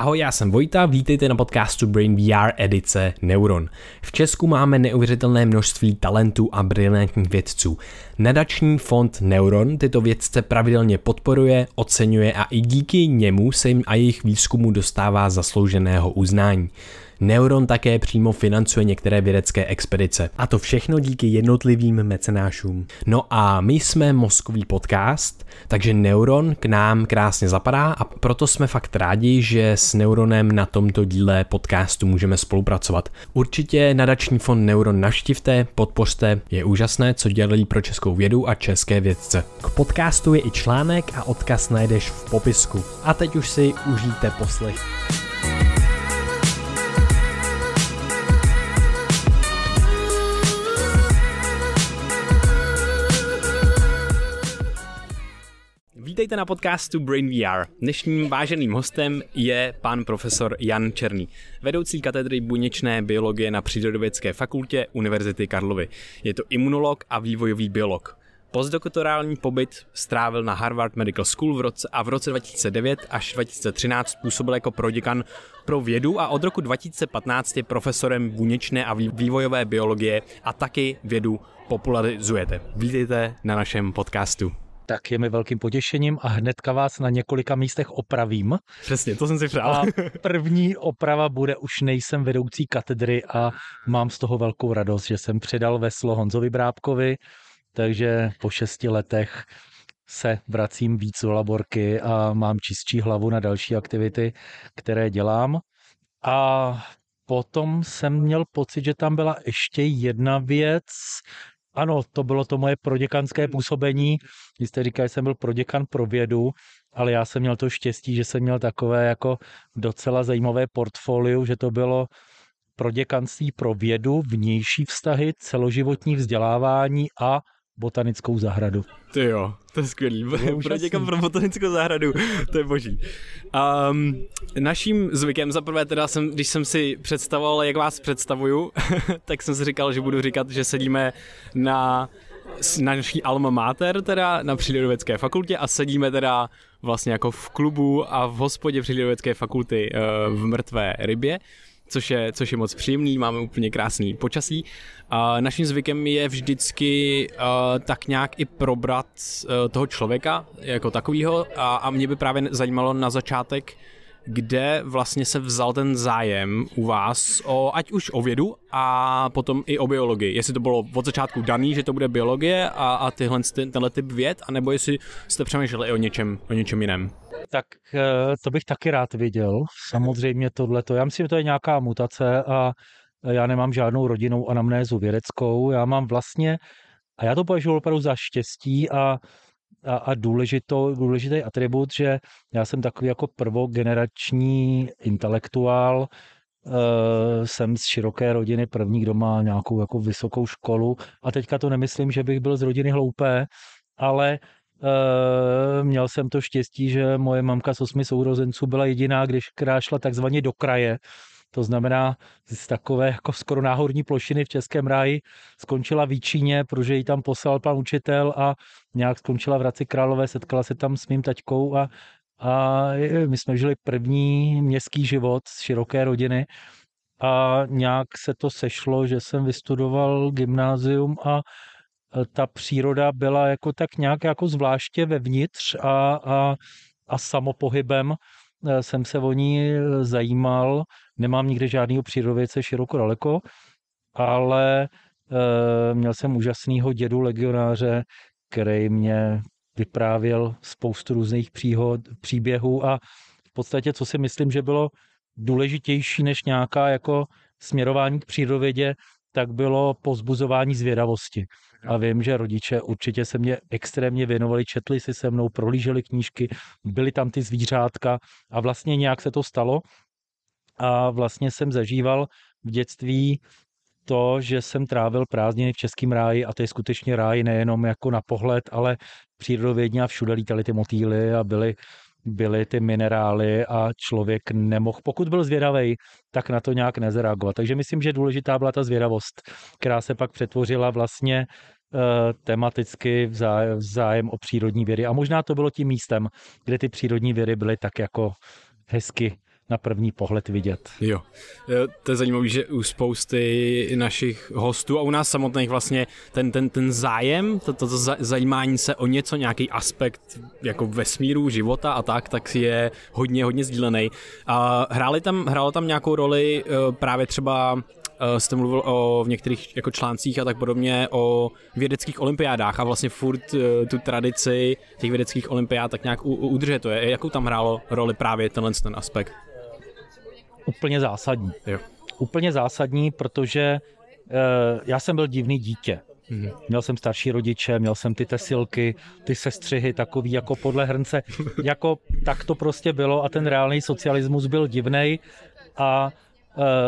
Ahoj, já jsem Vojta, vítejte na podcastu Brain VR edice Neuron. V Česku máme neuvěřitelné množství talentů a brilantních vědců. Nadační fond Neuron tyto vědce pravidelně podporuje, oceňuje a i díky němu se jim a jejich výzkumu dostává zaslouženého uznání. Neuron také přímo financuje některé vědecké expedice. A to všechno díky jednotlivým mecenášům. No a my jsme mozkový podcast, takže Neuron k nám krásně zapadá a proto jsme fakt rádi, že s Neuronem na tomto díle podcastu můžeme spolupracovat. Určitě nadační fond Neuron naštivte, podpořte, je úžasné, co dělají pro českou vědu a české vědce. K podcastu je i článek a odkaz najdeš v popisku. A teď už si užijte poslech. Vítejte na podcastu Brain VR. Dnešním váženým hostem je pan profesor Jan Černý, vedoucí katedry buněčné biologie na Přírodovědské fakultě Univerzity Karlovy. Je to imunolog a vývojový biolog. Postdoktorální pobyt strávil na Harvard Medical School v roce, a v roce 2009 až 2013 působil jako proděkan pro vědu a od roku 2015 je profesorem buněčné a vývojové biologie a taky vědu popularizujete. Vítejte na našem podcastu tak je mi velkým potěšením a hnedka vás na několika místech opravím. Přesně, to jsem si přál. A první oprava bude, už nejsem vedoucí katedry a mám z toho velkou radost, že jsem předal veslo Honzovi Brábkovi, takže po šesti letech se vracím víc do laborky a mám čistší hlavu na další aktivity, které dělám. A potom jsem měl pocit, že tam byla ještě jedna věc, ano, to bylo to moje proděkanské působení. Vy jste říkali, že jsem byl proděkan pro vědu, ale já jsem měl to štěstí, že jsem měl takové jako docela zajímavé portfolio, že to bylo proděkanství pro vědu, vnější vztahy, celoživotní vzdělávání a botanickou zahradu. Ty jo, to je skvělý. Proděkám pro botanickou zahradu, to je boží. Um, naším zvykem, zaprvé teda jsem, když jsem si představoval, jak vás představuju, tak jsem si říkal, že budu říkat, že sedíme na na naší alma mater, teda na přírodovědské fakultě a sedíme teda vlastně jako v klubu a v hospodě přírodovědské fakulty uh, v Mrtvé rybě což je, což je moc příjemný, máme úplně krásný počasí. Naším zvykem je vždycky tak nějak i probrat toho člověka jako takového a, a mě by právě zajímalo na začátek, kde vlastně se vzal ten zájem u vás, o, ať už o vědu a potom i o biologii. Jestli to bylo od začátku daný, že to bude biologie a, a tyhle, tenhle typ věd, anebo jestli jste přemýšleli o něčem, o něčem jiném. Tak eh, to bych taky rád viděl. Samozřejmě tohle. Já myslím, že to je nějaká mutace a já nemám žádnou rodinou anamnézu vědeckou. Já mám vlastně, a já to považuji opravdu za štěstí a a, a důležito, důležitý atribut, že já jsem takový jako prvogenerační intelektuál, Uh, jsem z široké rodiny, první, kdo má nějakou jako vysokou školu. A teďka to nemyslím, že bych byl z rodiny hloupé, ale uh, měl jsem to štěstí, že moje mamka s osmi sourozenců byla jediná, když krášla takzvaně do kraje, to znamená, z takové jako skoro náhorní plošiny v Českém ráji skončila v Číně, protože ji tam poslal pan učitel a nějak skončila v Hradci Králové, setkala se tam s mým taťkou a, a my jsme žili první městský život z široké rodiny a nějak se to sešlo, že jsem vystudoval gymnázium a ta příroda byla jako tak nějak jako zvláště vevnitř a, a, a samopohybem Eh, jsem se o ní eh, zajímal. Nemám nikde žádného přírodovědce široko daleko, ale e, měl jsem úžasného dědu legionáře, který mě vyprávěl spoustu různých příhod, příběhů a v podstatě, co si myslím, že bylo důležitější než nějaká jako směrování k přírodovědě, tak bylo pozbuzování zvědavosti. A vím, že rodiče určitě se mě extrémně věnovali, četli si se mnou, prohlíželi knížky, byly tam ty zvířátka a vlastně nějak se to stalo. A vlastně jsem zažíval v dětství to, že jsem trávil prázdniny v Českém ráji a to je skutečně ráj nejenom jako na pohled, ale přírodovědně a všude lítali ty motýly a byly byly ty minerály a člověk nemohl, pokud byl zvědavý, tak na to nějak nezareagovat. Takže myslím, že důležitá byla ta zvědavost, která se pak přetvořila vlastně uh, tematicky v zájem, v zájem o přírodní vědy. A možná to bylo tím místem, kde ty přírodní vědy byly tak jako hezky na první pohled vidět. Jo, to je zajímavé, že u spousty našich hostů a u nás samotných vlastně ten, ten, ten zájem, to, to, to zajímání se o něco, nějaký aspekt jako vesmíru, života a tak, tak je hodně, hodně sdílený. A hráli tam, hrálo tam nějakou roli eh, právě třeba eh, jste mluvil o v některých jako článcích a tak podobně o vědeckých olympiádách a vlastně furt tu tradici těch vědeckých olympiád tak nějak udržuje to. Je, jakou tam hrálo roli právě tenhle ten aspekt? Úplně zásadní. Jo. Úplně zásadní, protože uh, já jsem byl divný dítě. Mm. Měl jsem starší rodiče, měl jsem ty tesilky, ty sestřihy, takový jako podle hrnce. Jako tak to prostě bylo a ten reálný socialismus byl divný a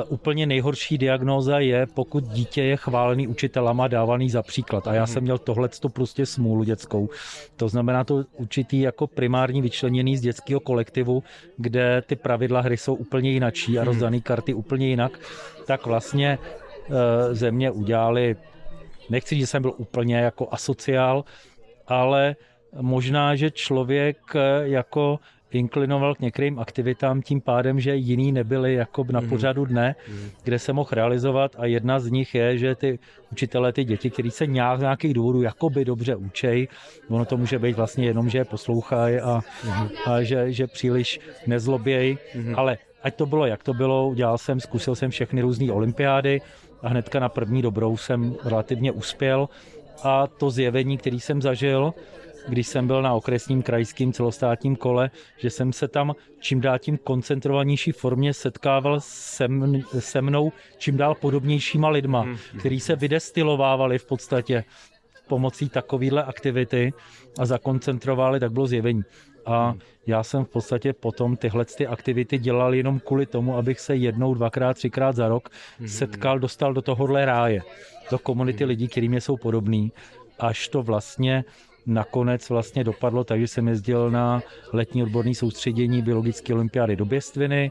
úplně nejhorší diagnóza je, pokud dítě je chválený učitelama, dávaný za příklad. A já jsem měl tohle to prostě smůlu dětskou. To znamená to určitý jako primární vyčleněný z dětského kolektivu, kde ty pravidla hry jsou úplně jinačí a hmm. rozdané karty úplně jinak, tak vlastně uh, ze mě udělali, nechci, že jsem byl úplně jako asociál, ale možná, že člověk eh, jako inklinoval k některým aktivitám tím pádem, že jiný nebyly jako na mhm. pořadu dne, mm. kde se mohl realizovat a jedna z nich je, že ty učitelé, ty děti, kteří se nějak z nějakých důvodů jakoby dobře učej, ono to může být vlastně jenom, že je poslouchají a, mm. a že, že příliš nezlobějí, ale ať to bylo, jak to bylo, udělal jsem, zkusil jsem všechny různé olympiády a hnedka na první dobrou jsem relativně uspěl a to zjevení, který jsem zažil, když jsem byl na okresním krajském celostátním kole, že jsem se tam čím dál tím koncentrovanější formě setkával se, se mnou čím dál podobnějšíma lidma, hmm. který se vydestilovávali v podstatě pomocí takovéhle aktivity a zakoncentrovali, tak bylo zjevení. A hmm. já jsem v podstatě potom tyhle ty aktivity dělal jenom kvůli tomu, abych se jednou, dvakrát, třikrát za rok hmm. setkal, dostal do tohohle ráje, do komunity lidí, kterým jsou podobný, až to vlastně nakonec vlastně dopadlo takže jsem jezdil na letní odborné soustředění biologické olympiády do Běstviny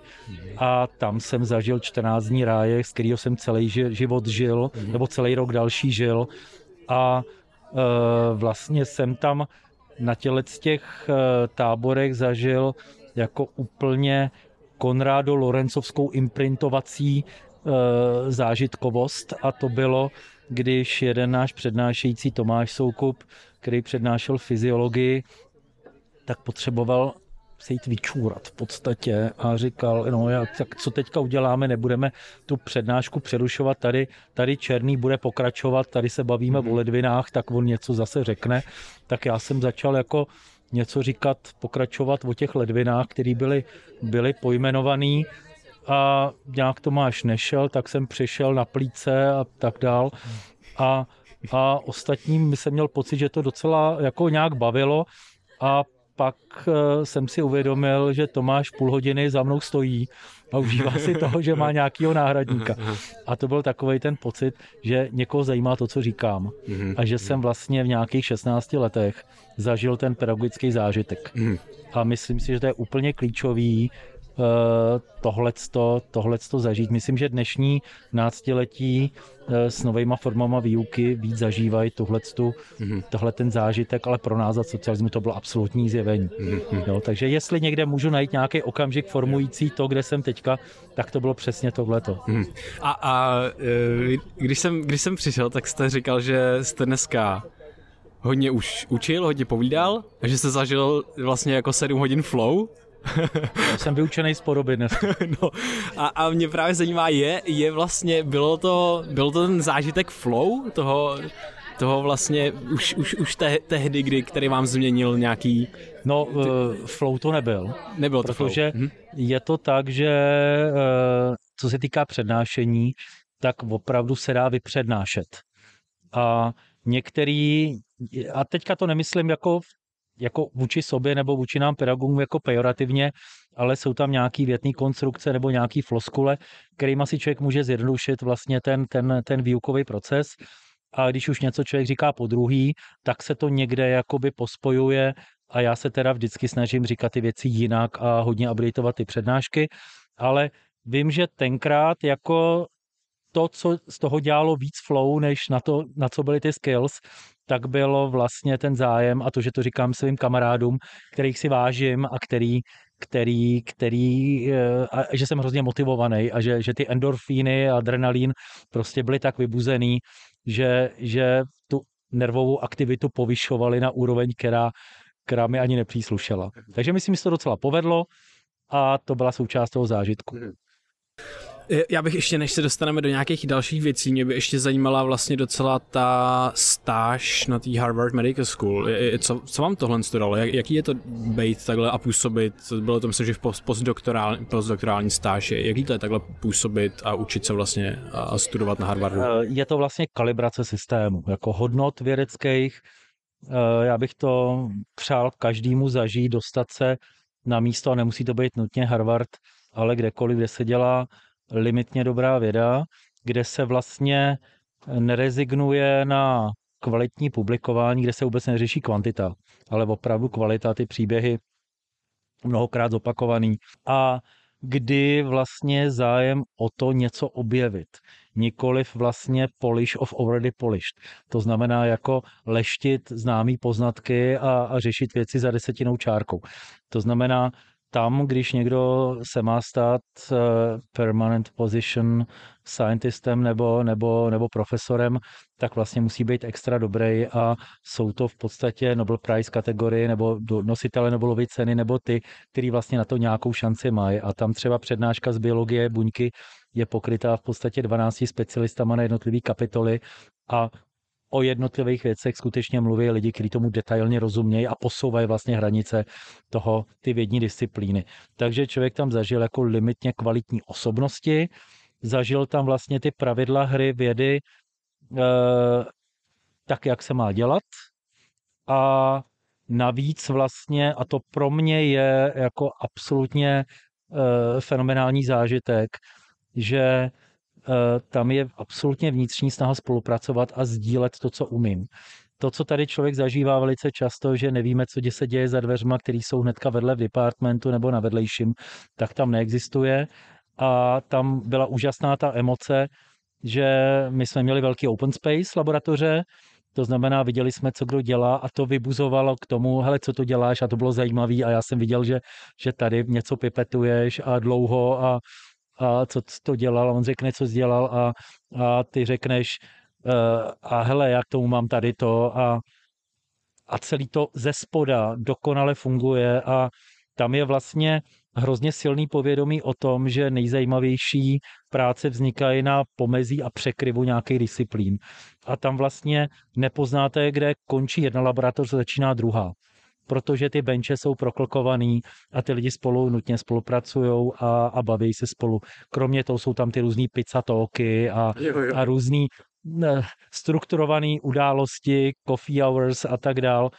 a tam jsem zažil 14 dní ráje, z kterého jsem celý život žil, nebo celý rok další žil. A e, vlastně jsem tam na těle z těch e, táborech zažil jako úplně Konrádo Lorencovskou imprintovací e, zážitkovost. A to bylo, když jeden náš přednášející Tomáš Soukup který přednášel fyziologii, tak potřeboval se jít vyčůrat v podstatě a říkal, no jak, tak co teďka uděláme, nebudeme tu přednášku přerušovat, tady, tady Černý bude pokračovat, tady se bavíme mm-hmm. o ledvinách, tak on něco zase řekne, tak já jsem začal jako něco říkat, pokračovat o těch ledvinách, které byly, byly pojmenovaný a nějak Tomáš nešel, tak jsem přišel na plíce a tak dál. A a ostatním jsem měl pocit, že to docela jako nějak bavilo a pak eh, jsem si uvědomil, že Tomáš půl hodiny za mnou stojí a užívá si toho, že má nějakého náhradníka. A to byl takový ten pocit, že někoho zajímá to, co říkám. A že jsem vlastně v nějakých 16 letech zažil ten pedagogický zážitek. A myslím si, že to je úplně klíčový tohleto, tohleto zažít. Myslím, že dnešní náctiletí eh, s novýma formama výuky víc zažívají tohletu, mm-hmm. tohle ten zážitek, ale pro nás za socialismu to bylo absolutní zjevení. Mm-hmm. Jo, takže jestli někde můžu najít nějaký okamžik formující to, kde jsem teďka, tak to bylo přesně tohleto. Mm. A, a eh, když, jsem, když jsem přišel, tak jste říkal, že jste dneska hodně už učil, hodně povídal a že jste zažil vlastně jako 7 hodin flow jsem vyučený z podoby dnes. no, a, a mě právě zajímá, je, je vlastně, bylo to, byl to ten zážitek flow toho, toho vlastně už, už, už te, tehdy, kdy, který vám změnil nějaký... No, ty... uh, flow to nebyl. Nebyl to Protože flow. Mhm. je to tak, že uh, co se týká přednášení, tak opravdu se dá vypřednášet. A některý, a teďka to nemyslím jako jako vůči sobě nebo vůči nám pedagogům jako pejorativně, ale jsou tam nějaký větný konstrukce nebo nějaký floskule, kterým si člověk může zjednodušit vlastně ten, ten, ten výukový proces. A když už něco člověk říká po druhý, tak se to někde jakoby pospojuje a já se teda vždycky snažím říkat ty věci jinak a hodně updateovat ty přednášky, ale vím, že tenkrát jako to, co z toho dělalo víc flow, než na to, na co byly ty skills, tak bylo vlastně ten zájem a to, že to říkám svým kamarádům, kterých si vážím a který, který, který eh, a že jsem hrozně motivovaný a že, že ty endorfíny a adrenalín prostě byly tak vybuzený, že, že tu nervovou aktivitu povyšovali na úroveň, která, která mi ani nepříslušela. Mhm. Takže myslím, že se to docela povedlo a to byla součást toho zážitku. Mhm. Já bych ještě, než se dostaneme do nějakých dalších věcí, mě by ještě zajímala vlastně docela ta stáž na té Harvard Medical School. Co, co vám tohle? Jak, jaký je to být takhle a působit? Bylo to myslím, že v postdoktorální, postdoktorální stáži. Jaký to je takhle působit a učit se vlastně a studovat na Harvardu? Eh, je to vlastně kalibrace systému, jako hodnot vědeckých. Eh, já bych to přál každému zažít, dostat se na místo a nemusí to být nutně Harvard, ale kdekoliv, kde se dělá limitně dobrá věda, kde se vlastně nerezignuje na kvalitní publikování, kde se vůbec neřeší kvantita, ale opravdu kvalita, ty příběhy mnohokrát zopakovaný. A kdy vlastně zájem o to něco objevit. Nikoliv vlastně polish of already polished. To znamená jako leštit známý poznatky a, a řešit věci za desetinou čárkou. To znamená tam, když někdo se má stát eh, permanent position scientistem nebo, nebo, nebo profesorem, tak vlastně musí být extra dobrý a jsou to v podstatě Nobel Prize kategorie nebo nositele Nobelovy ceny nebo ty, který vlastně na to nějakou šanci mají. A tam třeba přednáška z biologie buňky je pokrytá v podstatě 12 specialistama na jednotlivé kapitoly a o jednotlivých věcech skutečně mluví lidi, kteří tomu detailně rozumějí a posouvají vlastně hranice toho, ty vědní disciplíny. Takže člověk tam zažil jako limitně kvalitní osobnosti, zažil tam vlastně ty pravidla hry vědy e, tak, jak se má dělat a navíc vlastně, a to pro mě je jako absolutně e, fenomenální zážitek, že tam je absolutně vnitřní snaha spolupracovat a sdílet to, co umím. To, co tady člověk zažívá velice často, že nevíme, co se děje za dveřma, které jsou hnedka vedle v departmentu nebo na vedlejším, tak tam neexistuje. A tam byla úžasná ta emoce, že my jsme měli velký open space laboratoře, to znamená, viděli jsme, co kdo dělá a to vybuzovalo k tomu, hele, co to děláš a to bylo zajímavé a já jsem viděl, že, že tady něco pipetuješ a dlouho a a co to dělal, a on řekne, co dělal a, a ty řekneš uh, a hele, jak tomu mám tady to a, a celý to ze spoda dokonale funguje a tam je vlastně hrozně silný povědomí o tom, že nejzajímavější práce vznikají na pomezí a překryvu nějakých disciplín. A tam vlastně nepoznáte, kde končí jedna laboratoř, začíná druhá protože ty benče jsou proklokovaný a ty lidi spolu nutně spolupracují a, a baví se spolu. Kromě toho jsou tam ty různý pizza talky a, jo, jo. a různý ne, strukturované události, coffee hours a tak dál.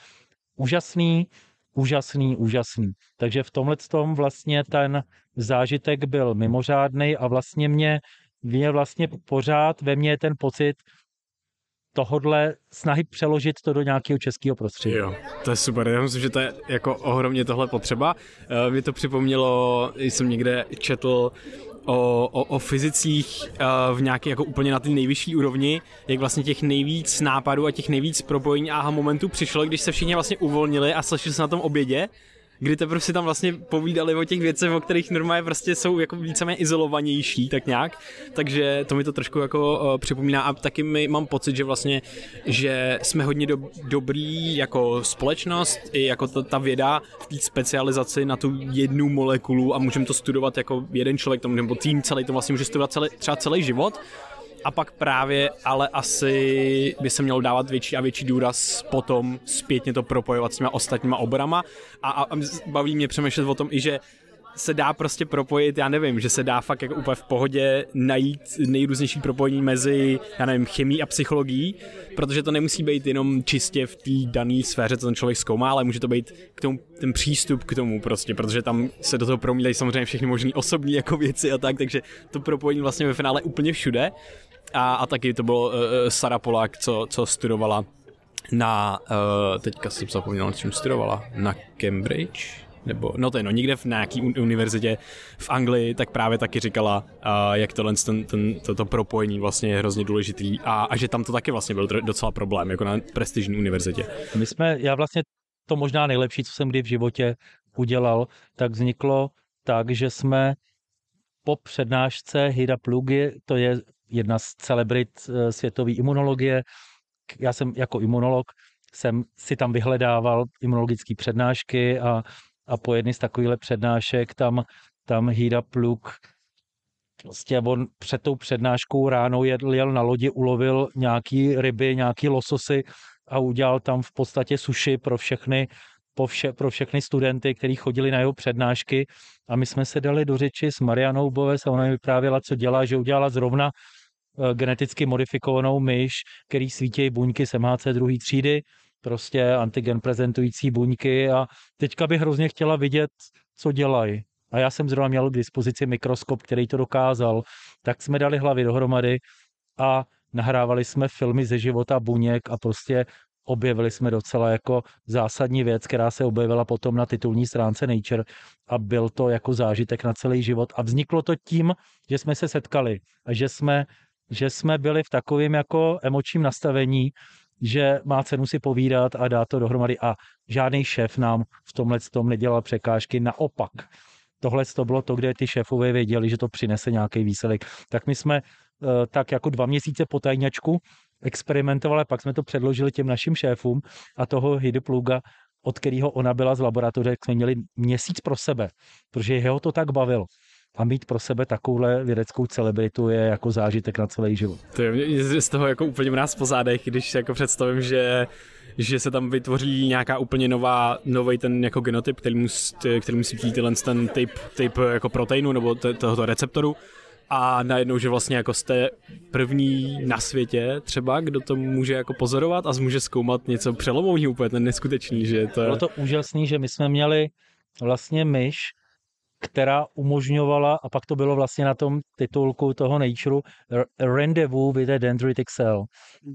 Úžasný, úžasný, úžasný. Takže v tomhle tom vlastně ten zážitek byl mimořádný a vlastně mě, mě vlastně pořád ve mně je ten pocit, tohodle snahy přeložit to do nějakého českého prostředí. Jo, to je super, já myslím, že to je jako ohromně tohle potřeba. Uh, mě to připomnělo, jsem někde četl o, o, o fyzicích uh, v nějaké jako úplně na té nejvyšší úrovni, jak vlastně těch nejvíc nápadů a těch nejvíc propojení aha momentů přišlo, když se všichni vlastně uvolnili a slyšeli se na tom obědě kdy teprve si tam vlastně povídali o těch věcech, o kterých normálně prostě jsou jako víceméně izolovanější, tak nějak. Takže to mi to trošku jako uh, připomíná a taky mi mám pocit, že vlastně, že jsme hodně do, dobrý jako společnost i jako ta, ta věda v té specializaci na tu jednu molekulu a můžeme to studovat jako jeden člověk, tomu, nebo tým celý to vlastně může studovat celý, třeba celý život a pak právě ale asi by se mělo dávat větší a větší důraz potom zpětně to propojovat s těma ostatníma oborama. A, a, a baví mě přemýšlet o tom i, že se dá prostě propojit, já nevím, že se dá fakt jako úplně v pohodě najít nejrůznější propojení mezi, já nevím, chemií a psychologií, protože to nemusí být jenom čistě v té dané sféře, co ten člověk zkoumá, ale může to být k tomu, ten přístup k tomu prostě, protože tam se do toho promítají samozřejmě všechny možné osobní jako věci a tak, takže to propojení vlastně ve finále úplně všude a, a taky to bylo uh, Sara Polák, co, co studovala na, uh, teďka jsem zapomněl, čím studovala, na Cambridge, nebo no to je no, někde v nějaký univerzitě v Anglii, tak právě taky říkala, uh, jak tohle ten, ten, to, to propojení vlastně je hrozně důležitý a, a že tam to taky vlastně byl docela problém, jako na prestižní univerzitě. My jsme, já vlastně to možná nejlepší, co jsem kdy v životě udělal, tak vzniklo tak, že jsme po přednášce Hida Plugy, to je jedna z celebrit eh, světové imunologie, já jsem jako imunolog, jsem si tam vyhledával imunologické přednášky a, a po jedné z takovýchhle přednášek tam, tam Hida Pluk Prostě on před tou přednáškou ráno jedl, jel na lodi, ulovil nějaký ryby, nějaký lososy a udělal tam v podstatě suši pro všechny, po vše, pro všechny studenty, kteří chodili na jeho přednášky. A my jsme se dali do řeči s Marianou Boves a ona mi vyprávěla, co dělá, že udělala zrovna geneticky modifikovanou myš, který svítí buňky z MHC druhé třídy, prostě antigen prezentující buňky a teďka bych hrozně chtěla vidět, co dělají. A já jsem zrovna měl k dispozici mikroskop, který to dokázal, tak jsme dali hlavy dohromady a nahrávali jsme filmy ze života buněk a prostě objevili jsme docela jako zásadní věc, která se objevila potom na titulní stránce Nature a byl to jako zážitek na celý život. A vzniklo to tím, že jsme se setkali a že jsme, že jsme byli v takovém jako emočním nastavení, že má cenu si povídat a dát to dohromady a žádný šéf nám v tomhle tom nedělal překážky, naopak. Tohle to bylo to, kde ty šéfové věděli, že to přinese nějaký výsledek. Tak my jsme eh, tak jako dva měsíce po tajňačku experimentovali, pak jsme to předložili těm našim šéfům a toho Hidepluga, od kterého ona byla z laboratoře, jsme měli měsíc pro sebe, protože jeho to tak bavilo a mít pro sebe takovouhle vědeckou celebritu je jako zážitek na celý život. To je z toho jako úplně mráz po zádech, když si jako představím, že že se tam vytvoří nějaká úplně nová, nový ten jako genotyp, který musí, který musí být ten typ, typ jako proteinu nebo tohoto receptoru a najednou, že vlastně jako jste první na světě třeba, kdo to může jako pozorovat a může zkoumat něco přelomového, úplně ten neskutečný, že to je... Bylo to úžasný, že my jsme měli vlastně myš, která umožňovala, a pak to bylo vlastně na tom titulku toho Nature, rendezvous with a dendritic cell.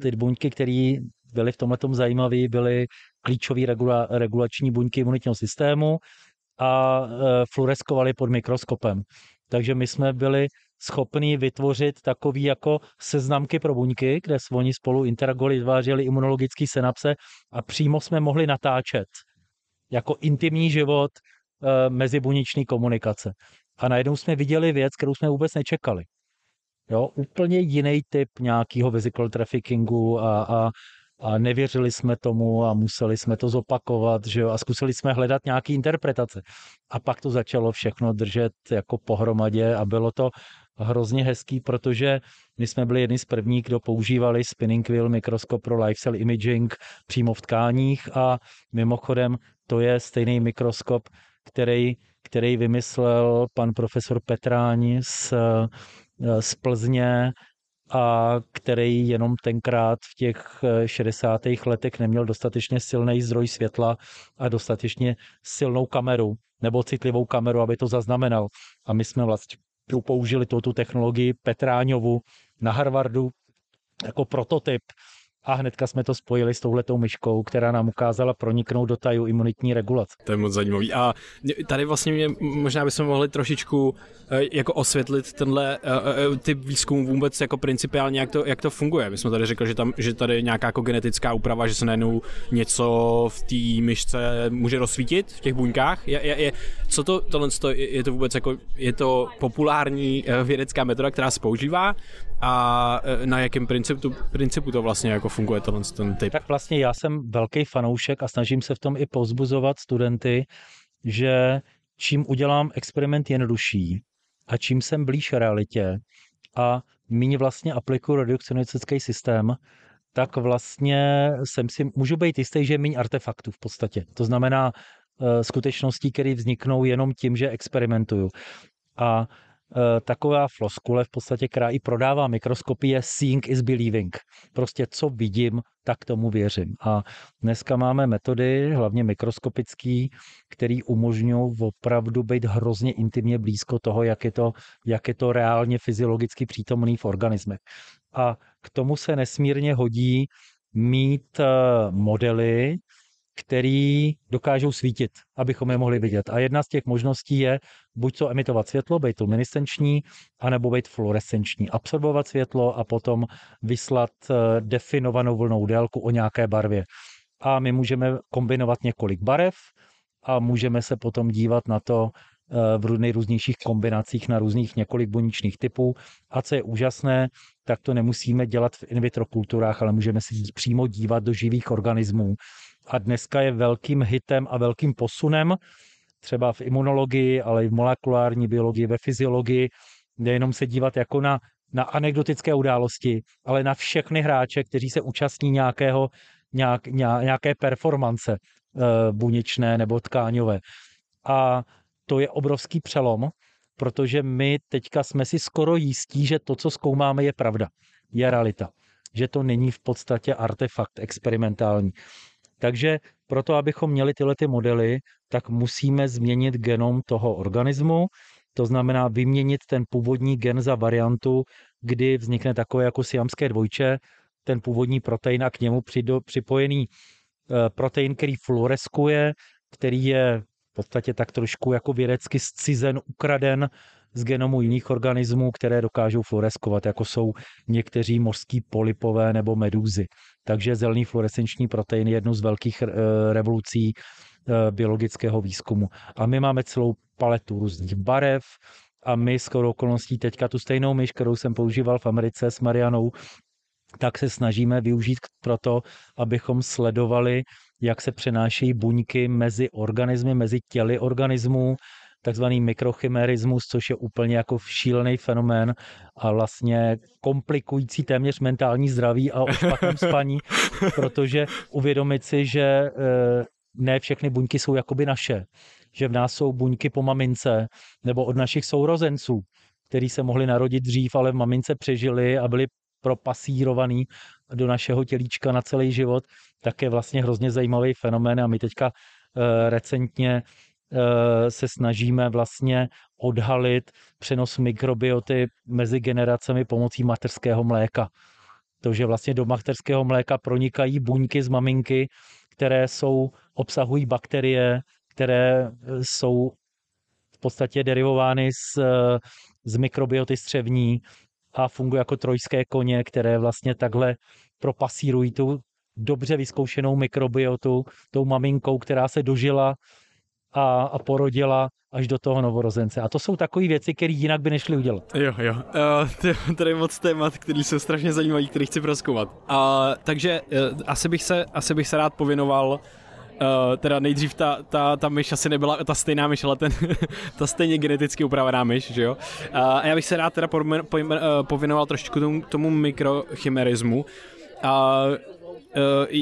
Ty buňky, které byly v tomhle zajímavé, byly klíčové regula, regulační buňky imunitního systému a e, fluoreskovaly pod mikroskopem. Takže my jsme byli schopní vytvořit takový jako seznamky pro buňky, kde oni spolu interagovali, vytvářeli imunologické synapse a přímo jsme mohli natáčet jako intimní život e, mezibuněčné komunikace. A najednou jsme viděli věc, kterou jsme vůbec nečekali. Jo, úplně jiný typ nějakého physical traffickingu a, a, a nevěřili jsme tomu a museli jsme to zopakovat, že jo, a zkusili jsme hledat nějaký interpretace. A pak to začalo všechno držet jako pohromadě a bylo to hrozně hezký, protože my jsme byli jedni z prvních, kdo používali spinning wheel mikroskop pro life cell imaging přímo v tkáních a mimochodem to je stejný mikroskop, který, který vymyslel pan profesor Petráni z, z Plzně a který jenom tenkrát v těch 60. letech neměl dostatečně silný zdroj světla a dostatečně silnou kameru nebo citlivou kameru, aby to zaznamenal. A my jsme vlastně použili tu technologii Petráňovu na Harvardu jako prototyp a hnedka jsme to spojili s touhletou myškou, která nám ukázala proniknout do taju imunitní regulace. To je moc zajímavý. A tady vlastně mě, možná bychom mohli trošičku eh, jako osvětlit tenhle uh, typ výzkumu vůbec jako principiálně, jak to, jak to funguje. My jsme tady řekli, že, tam, že tady je nějaká jako genetická úprava, že se najednou něco v té myšce může rozsvítit v těch buňkách. Je, je, je, co to, tohle je, je to vůbec jako, je to populární vědecká metoda, která se používá a na jakém principu, principu to vlastně jako funguje tohle ten typ? Tak vlastně já jsem velký fanoušek a snažím se v tom i pozbuzovat studenty, že čím udělám experiment jednodušší a čím jsem blíž realitě a méně vlastně aplikuju redukcionistický systém, tak vlastně jsem si, můžu být jistý, že je méně artefaktů v podstatě. To znamená uh, skutečností, které vzniknou jenom tím, že experimentuju. A Eh, taková floskule v podstatě, která i prodává mikroskopy, je seeing is believing. Prostě co vidím, tak tomu věřím. A dneska máme metody, hlavně mikroskopický, který umožňují opravdu být hrozně intimně blízko toho, jak je to, jak je to reálně fyziologicky přítomný v organismech. A k tomu se nesmírně hodí mít eh, modely, který dokážou svítit, abychom je mohli vidět. A jedna z těch možností je buď to emitovat světlo, být luminescenční, anebo být fluorescenční. Absorbovat světlo a potom vyslat eh, definovanou vlnou délku o nějaké barvě. A my můžeme kombinovat několik barev a můžeme se potom dívat na to eh, v nejrůznějších kombinacích na různých několik buněčných typů. A co je úžasné, tak to nemusíme dělat v in vitro kulturách, ale můžeme si přímo dívat do živých organismů. A dneska je velkým hitem a velkým posunem třeba v imunologii, ale i v molekulární biologii, ve fyziologii, nejenom se dívat jako na, na anekdotické události, ale na všechny hráče, kteří se účastní nějakého, nějak, nějaké performance e, buněčné nebo tkáňové. A to je obrovský přelom, protože my teďka jsme si skoro jistí, že to, co zkoumáme, je pravda, je realita. Že to není v podstatě artefakt experimentální. Takže proto, abychom měli tyhle ty modely, tak musíme změnit genom toho organismu, to znamená vyměnit ten původní gen za variantu, kdy vznikne takové jako siamské dvojče, ten původní protein a k němu připojený eh, protein, který fluoreskuje, který je v podstatě tak trošku jako vědecky zcizen, ukraden z genomu jiných organismů, které dokážou fluoreskovat, jako jsou někteří mořský polypové nebo medúzy. Takže zelený fluorescenční protein je jednou z velkých eh, revolucí eh, biologického výzkumu. A my máme celou paletu různých barev, a my s okolností teďka tu stejnou myš, kterou jsem používal v Americe s Marianou, tak se snažíme využít pro to, abychom sledovali, jak se přenášejí buňky mezi organismy, mezi těly organismů, takzvaný mikrochimerismus, což je úplně jako šílený fenomén a vlastně komplikující téměř mentální zdraví a o špatném spaní, protože uvědomit si, že eh, ne všechny buňky jsou jakoby naše, že v nás jsou buňky po mamince nebo od našich sourozenců, který se mohli narodit dřív, ale v mamince přežili a byli propasírovaný do našeho tělíčka na celý život, tak je vlastně hrozně zajímavý fenomén. A my teďka uh, recentně se snažíme vlastně odhalit přenos mikrobioty mezi generacemi pomocí materského mléka. To, že vlastně do materského mléka pronikají buňky z maminky, které jsou, obsahují bakterie, které eh, jsou v podstatě derivovány z, z mikrobioty střevní a fungují jako trojské koně, které vlastně takhle propasírují tu dobře vyzkoušenou mikrobiotu tou maminkou, která se dožila a, a porodila až do toho novorozence. A to jsou takové věci, které jinak by nešly udělat. Jo, jo. Uh, tady je moc témat, který jsou strašně zajímavý, který chci proskoumat. Uh, takže uh, asi, bych se, asi bych se rád povinoval Uh, teda nejdřív ta, ta, ta myš asi nebyla ta stejná myš, ale ten, ta stejně geneticky upravená myš, že jo. Uh, a já bych se rád teda pojmen, pojmen, povinoval trošku tomu, tomu mikrochimerismu. Uh,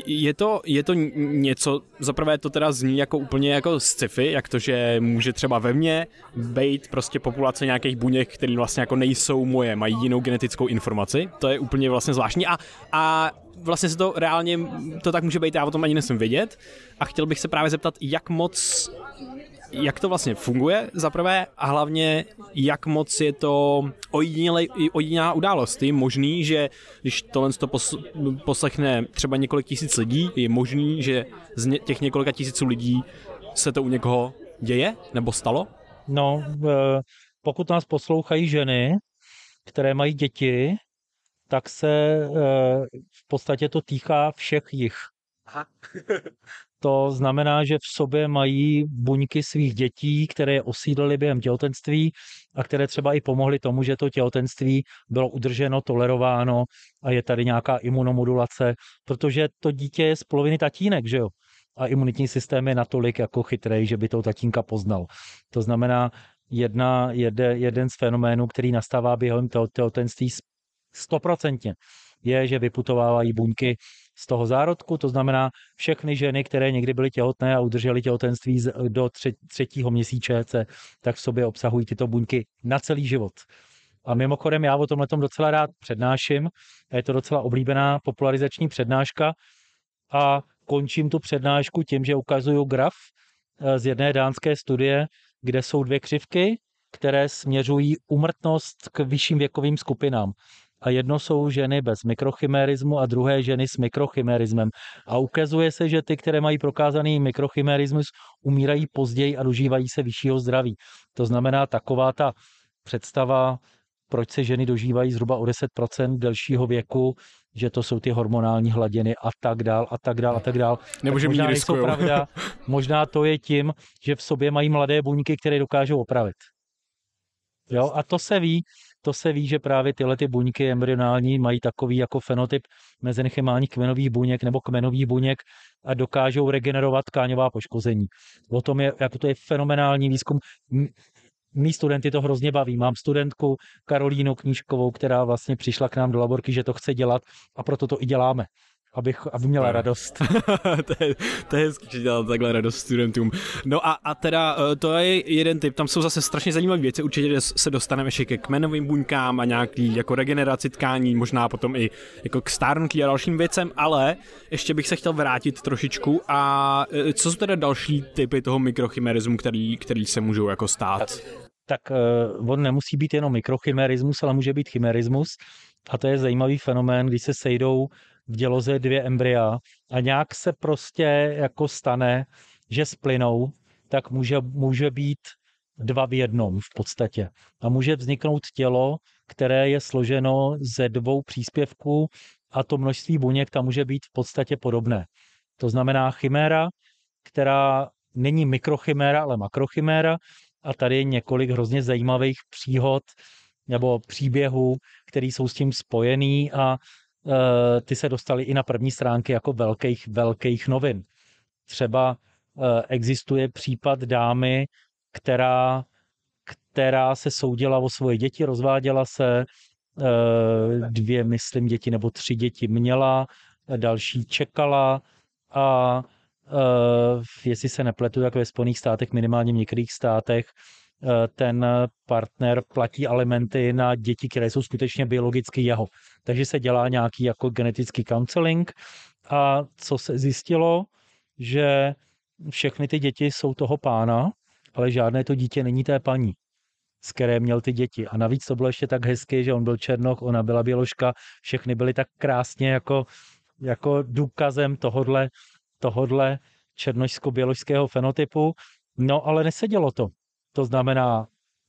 je to, je to něco, zaprvé to teda zní jako úplně jako sci-fi, jak to, že může třeba ve mně být prostě populace nějakých buněk, které vlastně jako nejsou moje, mají jinou genetickou informaci, to je úplně vlastně zvláštní a, a vlastně se to reálně, to tak může být, já o tom ani nesmím vědět. A chtěl bych se právě zeptat, jak moc jak to vlastně funguje za prvé a hlavně jak moc je to ojedinělá událost. Je možný, že když tohle to poslechne třeba několik tisíc lidí, je možný, že z těch několika tisíců lidí se to u někoho děje nebo stalo? No, pokud nás poslouchají ženy, které mají děti, tak se eh, v podstatě to týká všech jich. Aha. To znamená, že v sobě mají buňky svých dětí, které je osídlily během těhotenství a které třeba i pomohly tomu, že to těhotenství bylo udrženo, tolerováno a je tady nějaká imunomodulace, protože to dítě je z poloviny tatínek, že jo? A imunitní systém je natolik jako chytrý, že by toho tatínka poznal. To znamená, jedna, jede, jeden z fenoménů, který nastává během těhotenství stoprocentně, je, že vyputovávají buňky z toho zárodku, to znamená všechny ženy, které někdy byly těhotné a udržely těhotenství do třetího měsíce, tak v sobě obsahují tyto buňky na celý život. A mimochodem já o tomhle docela rád přednáším, je to docela oblíbená popularizační přednáška a končím tu přednášku tím, že ukazuju graf eh, z jedné dánské studie, kde jsou dvě křivky, které směřují umrtnost k vyšším věkovým skupinám a jedno jsou ženy bez mikrochimerismu a druhé ženy s mikrochimerismem. A ukazuje se, že ty, které mají prokázaný mikrochimerismus, umírají později a dožívají se vyššího zdraví. To znamená taková ta představa proč se ženy dožívají zhruba o 10% delšího věku, že to jsou ty hormonální hladiny a tak dál a tak dál a tak dál. Nebo že možná nejsou pravda, možná to je tím, že v sobě mají mladé buňky, které dokážou opravit. Jo, a to se ví, to se ví, že právě tyhle ty buňky embryonální mají takový jako fenotyp mezenchymálních kmenových buněk nebo kmenových buněk a dokážou regenerovat tkáňová poškození. O tom je, jako to je fenomenální výzkum. Mí studenty to hrozně baví. Mám studentku Karolínu Knížkovou, která vlastně přišla k nám do laborky, že to chce dělat a proto to i děláme abych, aby měla radost. to, je, to je hezký, že dělá takhle radost studentům. No a, a teda eh, to je jeden typ, tam jsou zase strašně zajímavé věci, určitě se dostaneme ještě ke kmenovým buňkám a nějaký jako regeneraci tkání, možná potom i jako k stárnutí a dalším věcem, ale ještě bych se chtěl vrátit trošičku a eh, co jsou teda další typy toho mikrochimerismu, který, který se můžou jako stát? tak uh, on nemusí být jenom mikrochimerismus, ale může být chimerismus. A to je zajímavý fenomén, když se sejdou v děloze dvě embrya a nějak se prostě jako stane, že splynou, tak může, může být dva v jednom v podstatě. A může vzniknout tělo, které je složeno ze dvou příspěvků a to množství buněk tam může být v podstatě podobné. To znamená chiméra, která není mikrochiméra, ale makrochiméra a tady je několik hrozně zajímavých příhod nebo příběhů, které jsou s tím spojený a ty se dostaly i na první stránky jako velkých, velkých novin. Třeba eh, existuje případ dámy, která, která se soudila o svoje děti, rozváděla se, eh, dvě, myslím, děti nebo tři děti měla, další čekala a jestli se nepletu, tak ve Spojených státech, minimálně v některých státech, Eh, ten partner platí alimenty na děti, které jsou skutečně biologicky jeho. Takže se dělá nějaký jako genetický counseling a co se zjistilo, že všechny ty děti jsou toho pána, ale žádné to dítě není té paní, z které měl ty děti. A navíc to bylo ještě tak hezky, že on byl černoch, ona byla běložka, všechny byly tak krásně jako, jako důkazem tohodle, tohodle černošsko-běložského fenotypu. No ale nesedělo to. To znamená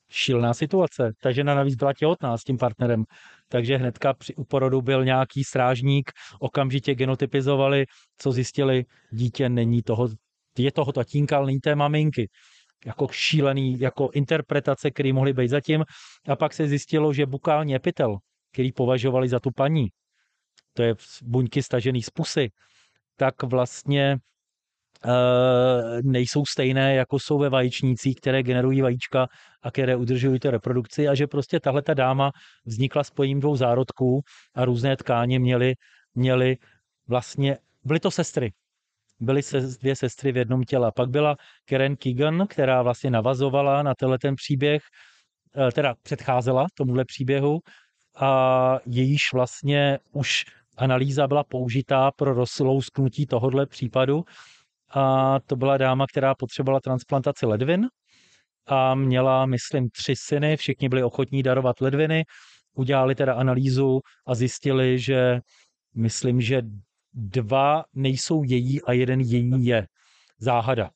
šílená situace. Ta žena navíc byla těhotná s tím partnerem, takže hnedka při porodu byl nějaký strážník, okamžitě genotypizovali, co zjistili, dítě není toho, je toho tatínka, ale není té maminky. Jako šílený, jako interpretace, které mohly být zatím. A pak se zjistilo, že bukální epitel, který považovali za tu paní, to je buňky stažený z pusy, tak vlastně nejsou stejné, jako jsou ve vajíčnících, které generují vajíčka a které udržují tu reprodukci a že prostě tahle ta dáma vznikla spojením dvou zárodků a různé tkáně měly, měly vlastně, byly to sestry, byly se, dvě sestry v jednom těle. Pak byla Karen Keegan, která vlastně navazovala na tenhle ten příběh, eh, teda předcházela tomuhle příběhu a jejíž vlastně už analýza byla použitá pro rozlousknutí tohohle případu a to byla dáma, která potřebovala transplantaci ledvin a měla, myslím, tři syny, všichni byli ochotní darovat ledviny, udělali teda analýzu a zjistili, že myslím, že dva nejsou její a jeden její je. Záhada.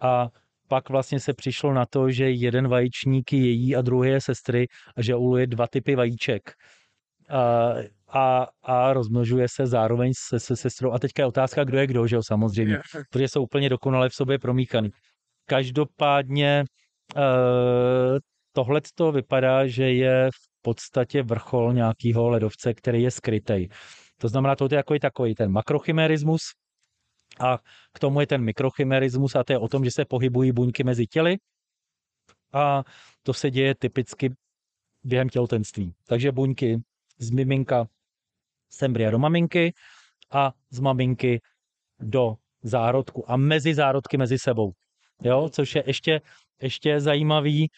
A pak vlastně se přišlo na to, že jeden vajíčník je její a druhý je sestry a že uluje dva typy vajíček. A a, a rozmnožuje se zároveň se, se sestrou. A teďka je otázka, kdo je kdo, že jo, samozřejmě, protože jsou úplně dokonale v sobě promíchaný. Každopádně eh, tohle to vypadá, že je v podstatě vrchol nějakého ledovce, který je skrytý. To znamená, to je jako takový ten makrochimerismus a k tomu je ten mikrochimerismus a to je o tom, že se pohybují buňky mezi těly a to se děje typicky během těhotenství. Takže buňky z miminka z embrya do maminky a z maminky do zárodku a mezi zárodky mezi sebou. Jo, což je ještě, ještě zajímavý,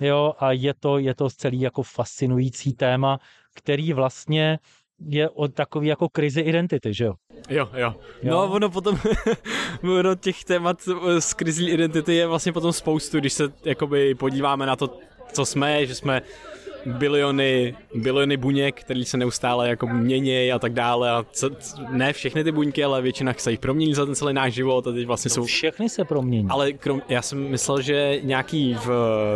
jo, a je to, je to celý jako fascinující téma, který vlastně je o takový jako krizi identity, že jo? Jo, jo. jo. No ono potom, ono těch témat z krizí identity je vlastně potom spoustu, když se jakoby podíváme na to, co jsme, že jsme biliony, biliony buněk, které se neustále jako mění a tak dále. A co, ne všechny ty buňky, ale většina se jich promění za ten celý náš život a teď vlastně no, jsou... Všechny se promění. Ale krom, já jsem myslel, že nějaký v...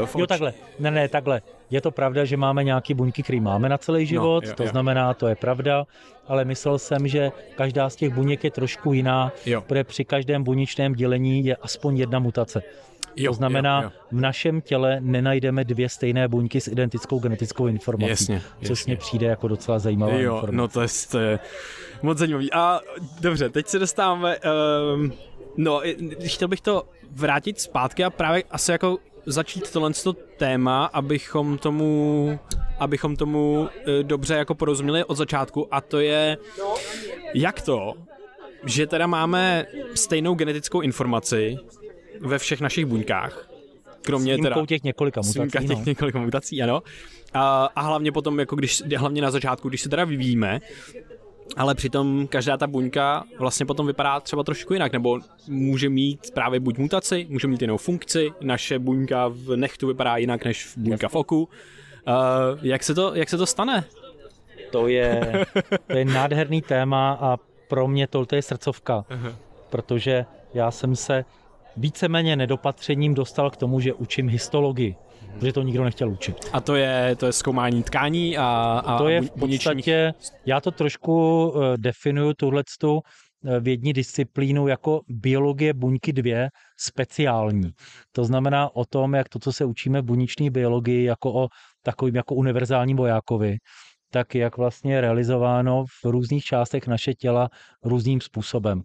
v jo, takhle. Ne, ne, takhle. Je to pravda, že máme nějaké buňky, které máme na celý život, no, jo, to jo. znamená, to je pravda, ale myslel jsem, že každá z těch buněk je trošku jiná, jo. protože při každém buněčném dělení je aspoň jedna mutace. Jo, to znamená, jo, jo. v našem těle nenajdeme dvě stejné buňky s identickou genetickou informací. Jasně, což mně přijde jako docela zajímavá jo, informace. No to je, to je moc zajímavý. A dobře, teď se dostáváme... Um, no, chtěl bych to vrátit zpátky a právě asi jako začít tohle téma, abychom tomu, abychom tomu e, dobře jako porozuměli od začátku a to je, jak to, že teda máme stejnou genetickou informaci ve všech našich buňkách, kromě teda... těch několika mutací. těch no. několika mutací, ano. A, a hlavně potom, jako když, hlavně na začátku, když se teda vyvíjíme, ale přitom každá ta buňka vlastně potom vypadá třeba trošku jinak, nebo může mít právě buď mutaci, může mít jinou funkci, naše buňka v nechtu vypadá jinak než buňka v oku. Uh, jak, se to, jak se to stane? To je, to je nádherný téma a pro mě to, to je srdcovka, uh-huh. protože já jsem se víceméně nedopatřením dostal k tomu, že učím histologii protože to nikdo nechtěl učit. A to je, to je zkoumání tkání a, a To je v podstatě, já to trošku uh, definuju tuhletu eh, vědní disciplínu jako biologie buňky dvě speciální. To znamená o tom, jak to, co se učíme v buněčné biologii, jako o takovým jako univerzálním vojákovi, tak jak vlastně je realizováno v různých částech naše těla různým způsobem.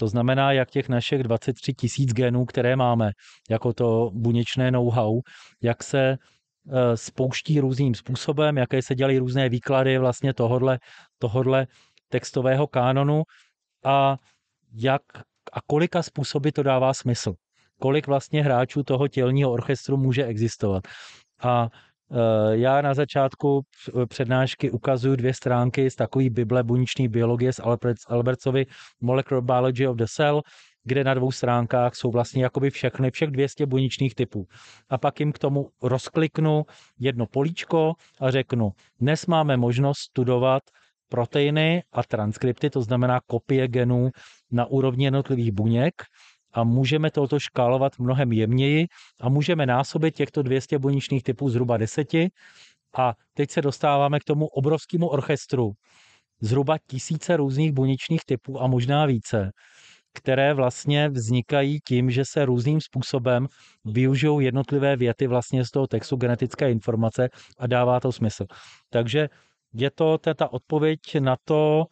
To znamená, jak těch našich 23 tisíc genů, které máme, jako to buněčné know-how, jak se eh, spouští různým způsobem, jaké se dělají různé výklady vlastně tohodle, tohodle textového kánonu a jak a kolika způsoby to dává smysl. Kolik vlastně hráčů toho tělního orchestru může existovat. A já na začátku přednášky ukazuju dvě stránky z takové Bible buněčné biologie z Albertsovi Molecular Biology of the Cell, kde na dvou stránkách jsou vlastně jakoby všechny, všech 200 buněčných typů. A pak jim k tomu rozkliknu jedno políčko a řeknu, dnes máme možnost studovat proteiny a transkripty, to znamená kopie genů na úrovni jednotlivých buněk a můžeme toto škálovat mnohem jemněji a můžeme násobit těchto 200 buněčných typů zhruba deseti. A teď se dostáváme k tomu obrovskému orchestru. Zhruba tisíce různých buněčných typů a možná více, které vlastně vznikají tím, že se různým způsobem využijou jednotlivé věty vlastně z toho textu genetické informace a dává to smysl. Takže je to ta odpověď na to,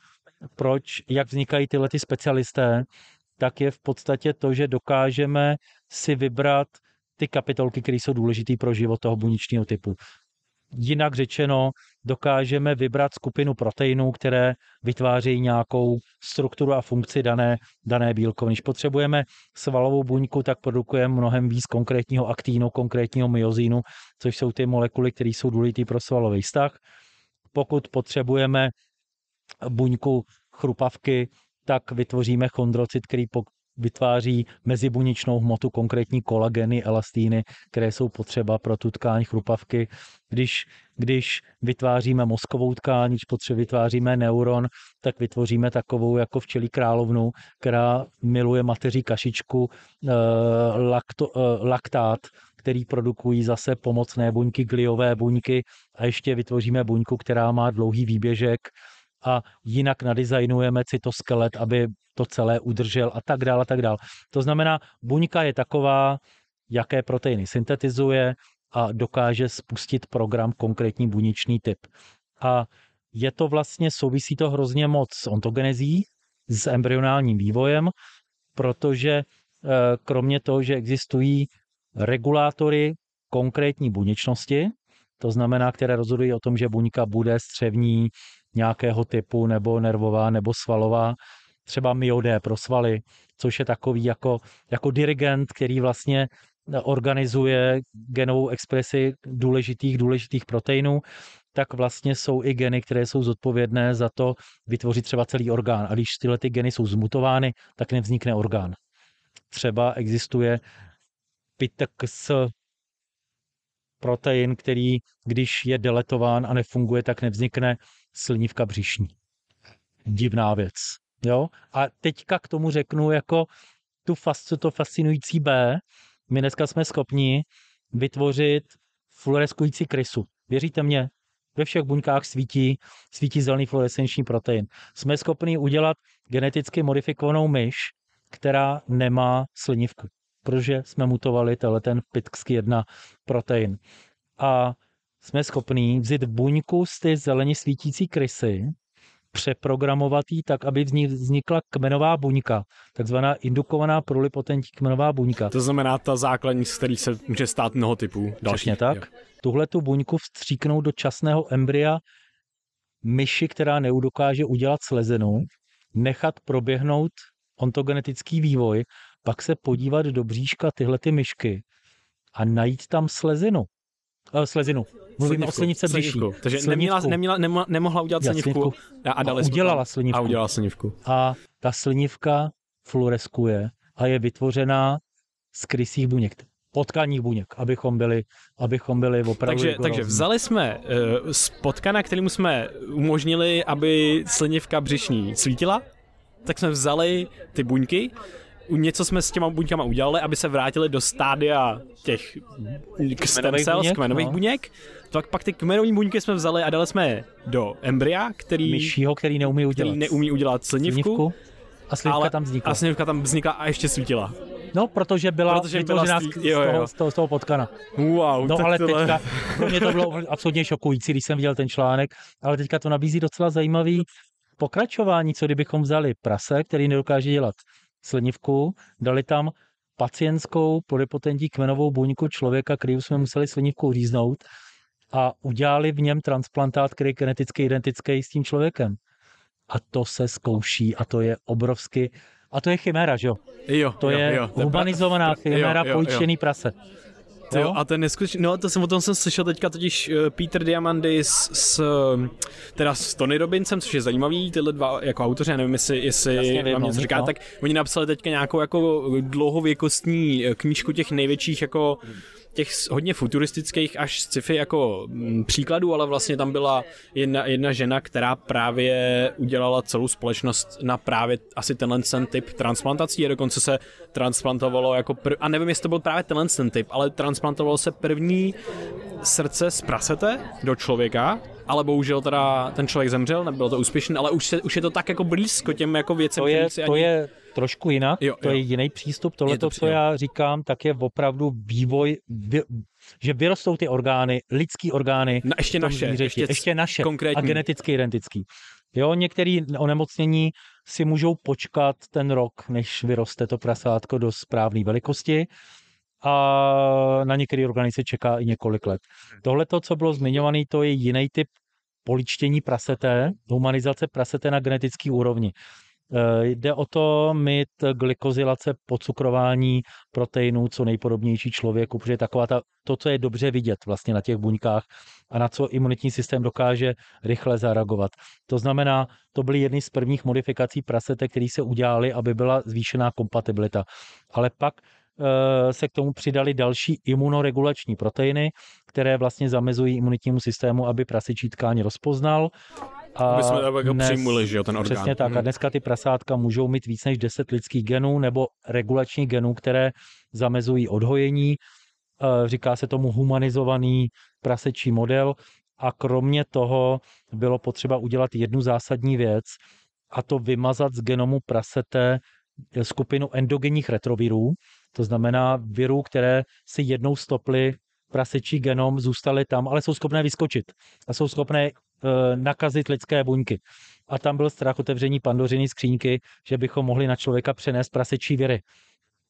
proč, jak vznikají tyhle ty specialisté, tak je v podstatě to, že dokážeme si vybrat ty kapitolky, které jsou důležité pro život toho buněčního typu. Jinak řečeno, dokážeme vybrat skupinu proteinů, které vytvářejí nějakou strukturu a funkci dané, dané bílkoviny. Když potřebujeme svalovou buňku, tak produkujeme mnohem víc konkrétního aktínu, konkrétního myozínu, což jsou ty molekuly, které jsou důležité pro svalový vztah. Pokud potřebujeme buňku chrupavky, tak vytvoříme chondrocit, který vytváří mezibuněčnou hmotu, konkrétní kolageny, elastíny, které jsou potřeba pro tu tkáň chrupavky. Když, když vytváříme mozkovou tkáň, když potře- vytváříme neuron, tak vytvoříme takovou jako včelí královnu, která miluje mateří kašičku, e, lakto, e, laktát, který produkují zase pomocné buňky, gliové buňky a ještě vytvoříme buňku, která má dlouhý výběžek, a jinak nadizajnujeme cytoskelet, aby to celé udržel a tak dále a tak dále. To znamená, buňka je taková, jaké proteiny syntetizuje a dokáže spustit program konkrétní buněčný typ. A je to vlastně, souvisí to hrozně moc s ontogenezí, s embryonálním vývojem, protože eh, kromě toho, že existují regulátory konkrétní buněčnosti, to znamená, které rozhodují o tom, že buňka bude střevní, nějakého typu, nebo nervová, nebo svalová, třeba myodé pro svaly, což je takový jako, jako dirigent, který vlastně organizuje genovou expresi důležitých, důležitých proteinů, tak vlastně jsou i geny, které jsou zodpovědné za to vytvořit třeba celý orgán. A když tyhle ty geny jsou zmutovány, tak nevznikne orgán. Třeba existuje PITX protein, který, když je deletován a nefunguje, tak nevznikne slnívka břišní. Divná věc. Jo? A teďka k tomu řeknu jako tu fas, to fascinující B. My dneska jsme schopni vytvořit fluoreskující krysu. Věříte mě? Ve všech buňkách svítí, svítí zelený fluorescenční protein. Jsme schopni udělat geneticky modifikovanou myš, která nemá slinivku, protože jsme mutovali tenhle ten PITX1 protein. A jsme schopní vzít buňku z ty zeleně svítící krysy, přeprogramovat ji tak, aby vznikla kmenová buňka, takzvaná indukovaná prolipotentní kmenová buňka. To znamená ta základní, z kterých se může stát mnoho typů dalších. Přesně tak. Tuhle tu buňku vstříknout do časného embrya myši, která neudokáže udělat slezenu, nechat proběhnout ontogenetický vývoj, pak se podívat do bříška tyhle ty myšky a najít tam slezinu. Uh, slezinu. Mluvíme o slinice bříší. Takže neměla, neměla, nemohla, nemohla udělat slinivku a, a, dali a udělala slinivku. A udělala slinivku. A ta slinivka fluoreskuje a je vytvořená z krysích buněk potkaních buněk, abychom byli, abychom byli opravdu Takže, takže vzali jsme uh, z potkana, kterým jsme umožnili, aby slinivka břišní svítila, tak jsme vzali ty buňky, něco jsme s těma buňkama udělali, aby se vrátili do stádia těch stem cells, buněk, kmenových no. buněk. Tak pak ty kmenové buňky jsme vzali a dali jsme je do embrya, který, Myšího, který neumí udělat, který neumí udělat slinivku. slinivku a slivka tam vznikla. A slivka tam vznikla a ještě svítila. No, protože byla protože vytvořena z, jo, jo. Z, toho, z toho potkana. Wow, no, ale tohle... teďka, pro mě to bylo absolutně šokující, když jsem viděl ten článek, ale teďka to nabízí docela zajímavý pokračování, co kdybychom vzali prase, který nedokáže dělat slinivku, dali tam pacientskou pluripotentní kmenovou buňku člověka, který jsme museli slinivkou říznout a udělali v něm transplantát, který je geneticky identický s tím člověkem. A to se zkouší a to je obrovsky a to je chiméra, že jo? Jo, to jo, je jo, humanizovaná chiméra, pojištěný prase. Jo? jo, a ten neskutečný, no to jsem o tom jsem slyšel teďka totiž uh, Peter Diamandis s, uh, teda s Tony Robinsem, což je zajímavý, tyhle dva jako autoři, já nevím, jestli, jestli Jasně, vám něco no, říká, no. tak oni napsali teďka nějakou jako dlouhověkostní eh, knížku těch největších jako těch hodně futuristických až sci-fi jako m, mm, příkladů, ale vlastně tam byla jedna, jedna žena, která právě udělala celou společnost na právě asi tenhle ten typ transplantací. A dokonce se transplantovalo jako prv, a nevím, jestli to byl právě tenhle ten typ, ale transplantovalo se první srdce z prasete do člověka, ale bohužel teda ten člověk zemřel, nebylo to úspěšné, ale už, se, už je to tak jako blízko těm jako věcem, to je, to ani... je trošku jinak, jo, to jo. je jiný přístup. Tohle, to, co jo. já říkám, tak je opravdu vývoj, vy, že vyrostou ty orgány, lidský orgány. Na, ještě naše. Zvířeti, ještě, ještě naše konkrétní. a geneticky identický. Jo, některé onemocnění si můžou počkat ten rok, než vyroste to prasátko do správné velikosti a na některé orgány se čeká i několik let. Tohle, co bylo zmiňované, to je jiný typ poličtění prasete, humanizace prasete na genetické úrovni. Eh, jde o to mít glikozilace, pocukrování proteinů co nejpodobnější člověku, protože taková ta, to, co je dobře vidět vlastně na těch buňkách a na co imunitní systém dokáže rychle zareagovat. To znamená, to byly jedny z prvních modifikací prasete, které se udělaly, aby byla zvýšená kompatibilita. Ale pak se k tomu přidali další imunoregulační proteiny, které vlastně zamezují imunitnímu systému, aby prasečí tkáň rozpoznal a Aby jsme jako dnes, přijmuli, že jo, ten orgán. Přesně tak. A hmm. dneska ty prasátka můžou mít víc než 10 lidských genů nebo regulačních genů, které zamezují odhojení. Eh, říká se tomu humanizovaný prasečí model. A kromě toho bylo potřeba udělat jednu zásadní věc, a to vymazat z genomu prasete skupinu endogenních retrovirů, to znamená virů, které si jednou stoply prasečí genom, zůstaly tam, ale jsou schopné vyskočit a jsou schopné Eh, nakazit lidské buňky. A tam byl strach otevření pandořiny skřínky, že bychom mohli na člověka přenést prasečí viry.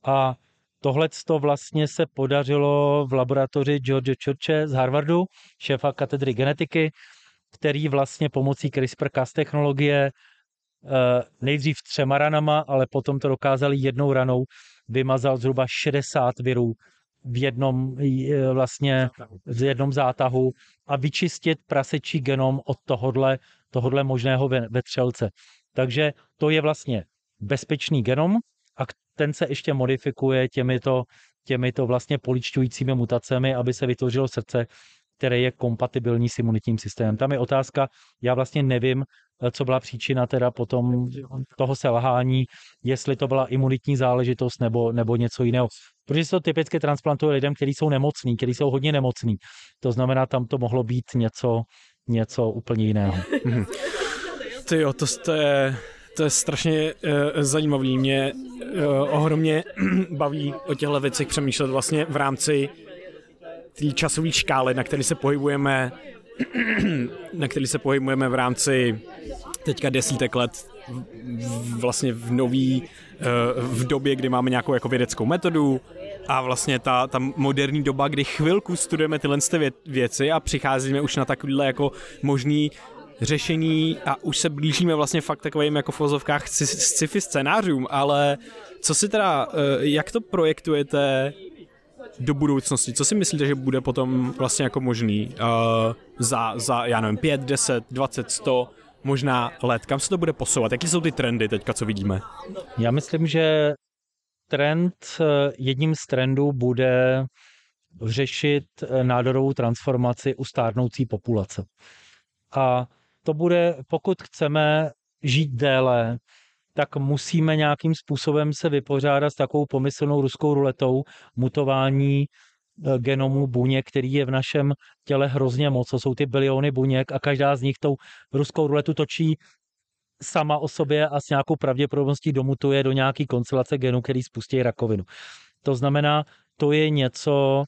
A tohle to vlastně se podařilo v laboratoři George Churche z Harvardu, šéfa katedry genetiky, který vlastně pomocí CRISPR-Cas technologie eh, nejdřív třema ranama, ale potom to dokázali jednou ranou, vymazal zhruba 60 virů v jednom vlastně v jednom zátahu a vyčistit prasečí genom od tohodle, tohodle možného vetřelce. Takže to je vlastně bezpečný genom a ten se ještě modifikuje těmito, těmito vlastně poličťujícími mutacemi, aby se vytvořilo srdce, který je kompatibilní s imunitním systémem. Tam je otázka, já vlastně nevím, eh, co byla příčina teda potom toho selhání, jestli to byla imunitní záležitost nebo, nebo něco jiného. Protože se to typicky transplantuje lidem, kteří jsou nemocní, kteří jsou hodně nemocní. To znamená, tam to mohlo být něco, něco úplně jiného. Mhm. Ty jo, to, to je, to je strašně uh, zajímavý. Mě uh, ohromně baví o těchto věcech přemýšlet vlastně v rámci té časové škály, na které se pohybujeme, na který se pohybujeme v rámci teďka desítek let vlastně v nový, eh, v době, kdy máme nějakou jako vědeckou metodu a vlastně ta, ta moderní doba, kdy chvilku studujeme tyhle věci a přicházíme už na takovýhle jako možný řešení a už se blížíme vlastně fakt takovým jako v vozovkách sci-fi scénářům, ale co si teda, eh, jak to projektujete do budoucnosti? Co si myslíte, že bude potom vlastně jako možný uh, za, za, já nevím, 5, 10, 20, 100 možná let? Kam se to bude posouvat? Jaké jsou ty trendy teďka, co vidíme? Já myslím, že trend, eh, jedním z trendů bude řešit eh, nádorovou transformaci u stárnoucí populace. A to bude, pokud chceme žít déle, tak musíme nějakým způsobem se vypořádat s takovou pomyslnou ruskou ruletou mutování eh, genomu buněk, který je v našem těle hrozně moc. To jsou ty biliony buněk a každá z nich tou ruskou ruletu točí sama o sobě a s nějakou pravděpodobností domutuje do nějaký konstelace genů, který spustí rakovinu. To znamená, to je něco,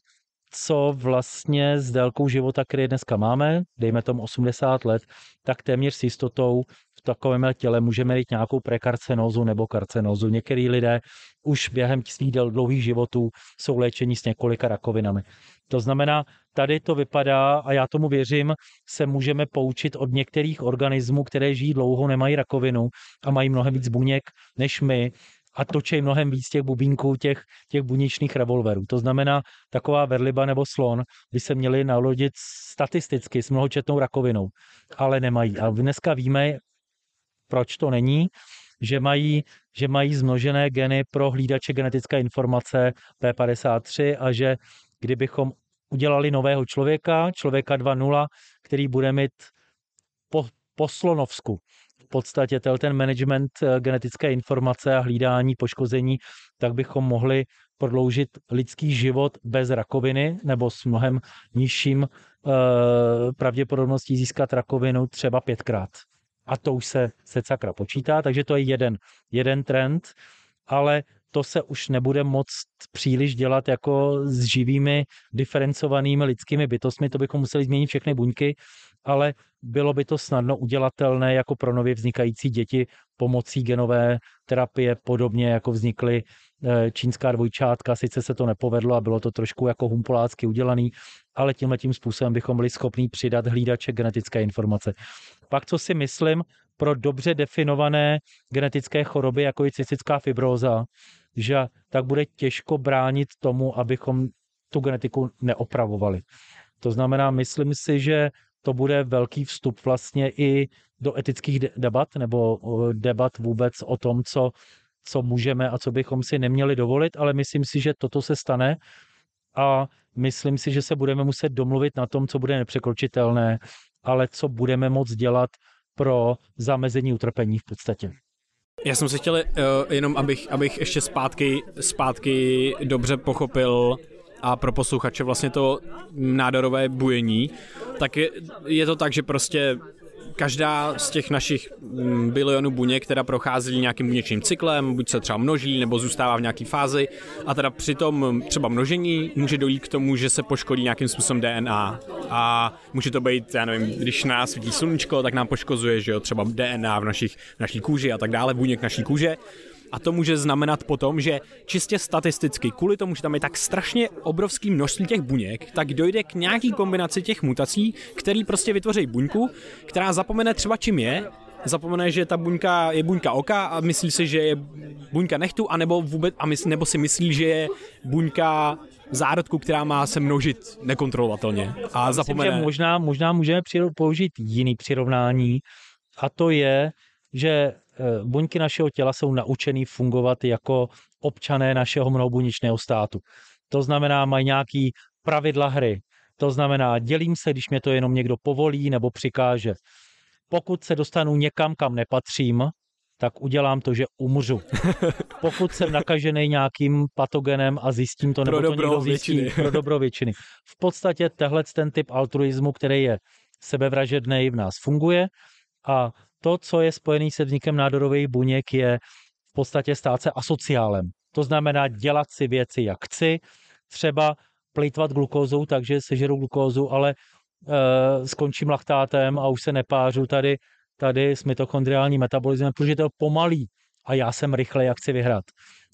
co vlastně s délkou života, který dneska máme, dejme tomu 80 let, tak téměř s jistotou takovém těle můžeme mít nějakou prekarcenózu nebo karcenózu. Některý lidé už během svých dlouhých životů jsou léčeni s několika rakovinami. To znamená, tady to vypadá, a já tomu věřím, se můžeme poučit od některých organismů, které žijí dlouho, nemají rakovinu a mají mnohem víc buněk než my a točí mnohem víc těch bubínků, těch, těch buněčných revolverů. To znamená, taková verliba nebo slon by se měli nalodit statisticky s mnohočetnou rakovinou, ale nemají. A dneska víme, proč to není, že mají, že mají zmnožené geny pro hlídače genetické informace P53 a že kdybychom udělali nového člověka, člověka 2.0, který bude mít po, po Slonovsku v podstatě ten management eh, genetické informace a hlídání poškození, tak bychom mohli prodloužit lidský život bez rakoviny nebo s mnohem nižším uh, pravděpodobností získat rakovinu třeba pětkrát. A to už se, se sakra počítá, takže to je jeden, jeden trend, ale to se už nebude moc příliš dělat jako s živými, diferencovanými lidskými bytostmi, to bychom museli změnit všechny buňky, ale bylo by to snadno udělatelné jako pro nově vznikající děti pomocí genové terapie, podobně jako vznikly eh, čínská dvojčátka, sice se to nepovedlo a bylo to trošku jako humpolácky udělaný, ale tímhle tím způsobem bychom byli schopni přidat hlídače genetické informace. Pak, co si myslím, pro dobře definované genetické choroby, jako je cystická fibróza, že tak bude těžko bránit tomu, abychom tu genetiku neopravovali. To znamená, myslím si, že to bude velký vstup vlastně i do etických debat nebo debat vůbec o tom, co, co můžeme a co bychom si neměli dovolit, ale myslím si, že toto se stane a myslím si, že se budeme muset domluvit na tom, co bude nepřekročitelné, ale co budeme moct dělat pro zamezení utrpení v podstatě. Já jsem se chtěl uh, jenom, abych, abych ještě zpátky, zpátky dobře pochopil a pro posluchače vlastně to nádorové bujení, tak je, je to tak, že prostě každá z těch našich mm, bilionů buněk, která prochází nějakým buněčným cyklem, buď se třeba množí, nebo zůstává v nějaké fázi. A teda při tom třeba množení může dojít k tomu, že se poškodí nějakým způsobem DNA a. Může to být, já nevím, když nás svítí sluníčko, tak nám poškozuje, že jo, třeba DNA v našich, v naší kůži a tak dále, buněk naší kůže a to může znamenat potom, že čistě statisticky, kvůli tomu, že tam je tak strašně obrovský množství těch buněk, tak dojde k nějaký kombinaci těch mutací, který prostě vytvoří buňku, která zapomene třeba čím je, zapomene, že ta buňka je buňka oka a myslí si, že je buňka nechtu, anebo vůbec, a mysl, nebo si myslí, že je buňka zárodku, která má se množit nekontrolovatelně. A Myslím, zapomene... že možná, možná můžeme použít jiný přirovnání a to je, že buňky našeho těla jsou naučený fungovat jako občané našeho mnohobuněčného státu. To znamená, mají nějaký pravidla hry. To znamená, dělím se, když mě to jenom někdo povolí nebo přikáže. Pokud se dostanu někam, kam nepatřím, tak udělám to, že umřu. Pokud jsem nakažený nějakým patogenem a zjistím to, nebo pro to někdo zjistí, většiny. pro dobro většiny. V podstatě tehle ten typ altruismu, který je sebevražedný, v nás funguje a to, co je spojený se vznikem nádorových buněk, je v podstatě stát se asociálem. To znamená dělat si věci, jak chci, třeba plýtvat glukózou, takže sežeru glukózu, ale e, skončím laktátem a už se nepářu tady, tady s mitochondriálním metabolismem, protože to je pomalý a já jsem rychle, jak chci vyhrát.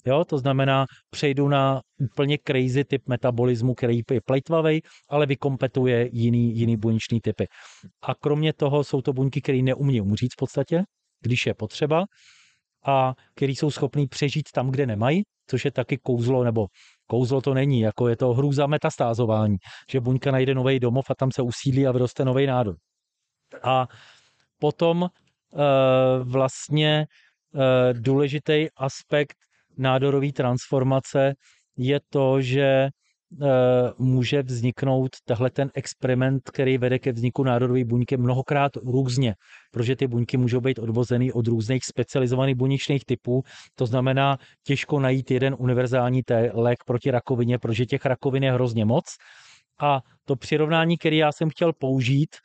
Jo, to znamená, přejdu na úplně crazy typ metabolismu, který je plejtvavý, ale vykompetuje jiný, jiný buněčný typy. A kromě toho jsou to buňky, které neumí umřít v podstatě, když je potřeba, a který jsou schopní přežít tam, kde nemají, což je taky kouzlo, nebo kouzlo to není, jako je to hrůza metastázování, že buňka najde nový domov a tam se usídlí a vyroste nový nádor. A potom e, vlastně e, důležitý aspekt nádorové transformace je to, že může vzniknout tahle ten experiment, který vede ke vzniku nádorové buňky mnohokrát různě, protože ty buňky můžou být odvozeny od různých specializovaných buněčných typů. To znamená těžko najít jeden univerzální lék proti rakovině, protože těch rakovin je hrozně moc. A to přirovnání, které já jsem chtěl použít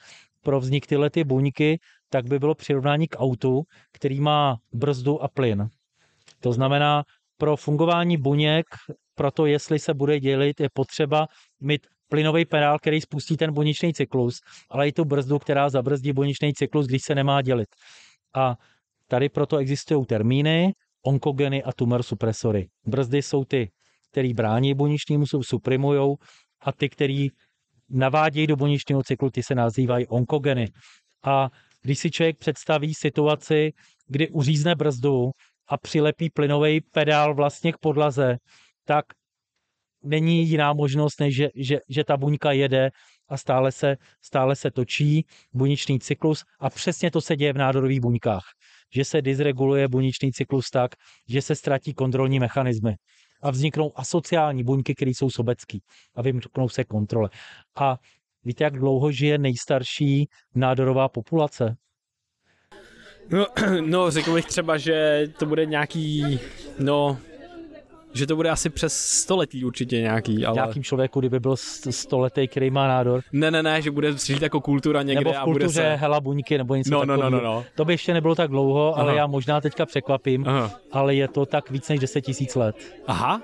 pro vznik tyhle ty buňky, tak by bylo přirovnání k autu, který má brzdu a plyn. To znamená, pro fungování buněk proto jestli se bude dělit, je potřeba mít plynový pedál, který spustí ten buněčný cyklus, ale i tu brzdu, která zabrzdí buněčný cyklus, když se nemá dělit. A tady proto existují termíny, onkogeny a tumor supresory. Brzdy jsou ty, který brání buněčnému, suprimujou a ty, který navádějí do buněčného cyklu, ty se nazývají onkogeny. A když si člověk představí situaci, kdy uřízne brzdu a přilepí plynový pedál vlastně k podlaze, tak není jiná možnost, než že, že, že ta buňka jede a stále se, stále se točí buněčný cyklus a přesně to se děje v nádorových buňkách. Že se dysreguluje buněčný cyklus tak, že se ztratí kontrolní mechanismy a vzniknou asociální buňky, které jsou sobecký a vymknou se kontrole. A víte, jak dlouho žije nejstarší nádorová populace? No, no řekl bych třeba, že to bude nějaký, no, že to bude asi přes století určitě nějaký, ale... Nějakým člověku, kdyby byl stoletý, který má nádor. Ne, ne, ne, že bude žít jako kultura někde nebo v kultuře a bude se... hela buňky nebo něco no, no, takového. no, no, no. To by ještě nebylo tak dlouho, Aha. ale já možná teďka překvapím, Aha. ale je to tak víc než 10 tisíc let. Aha.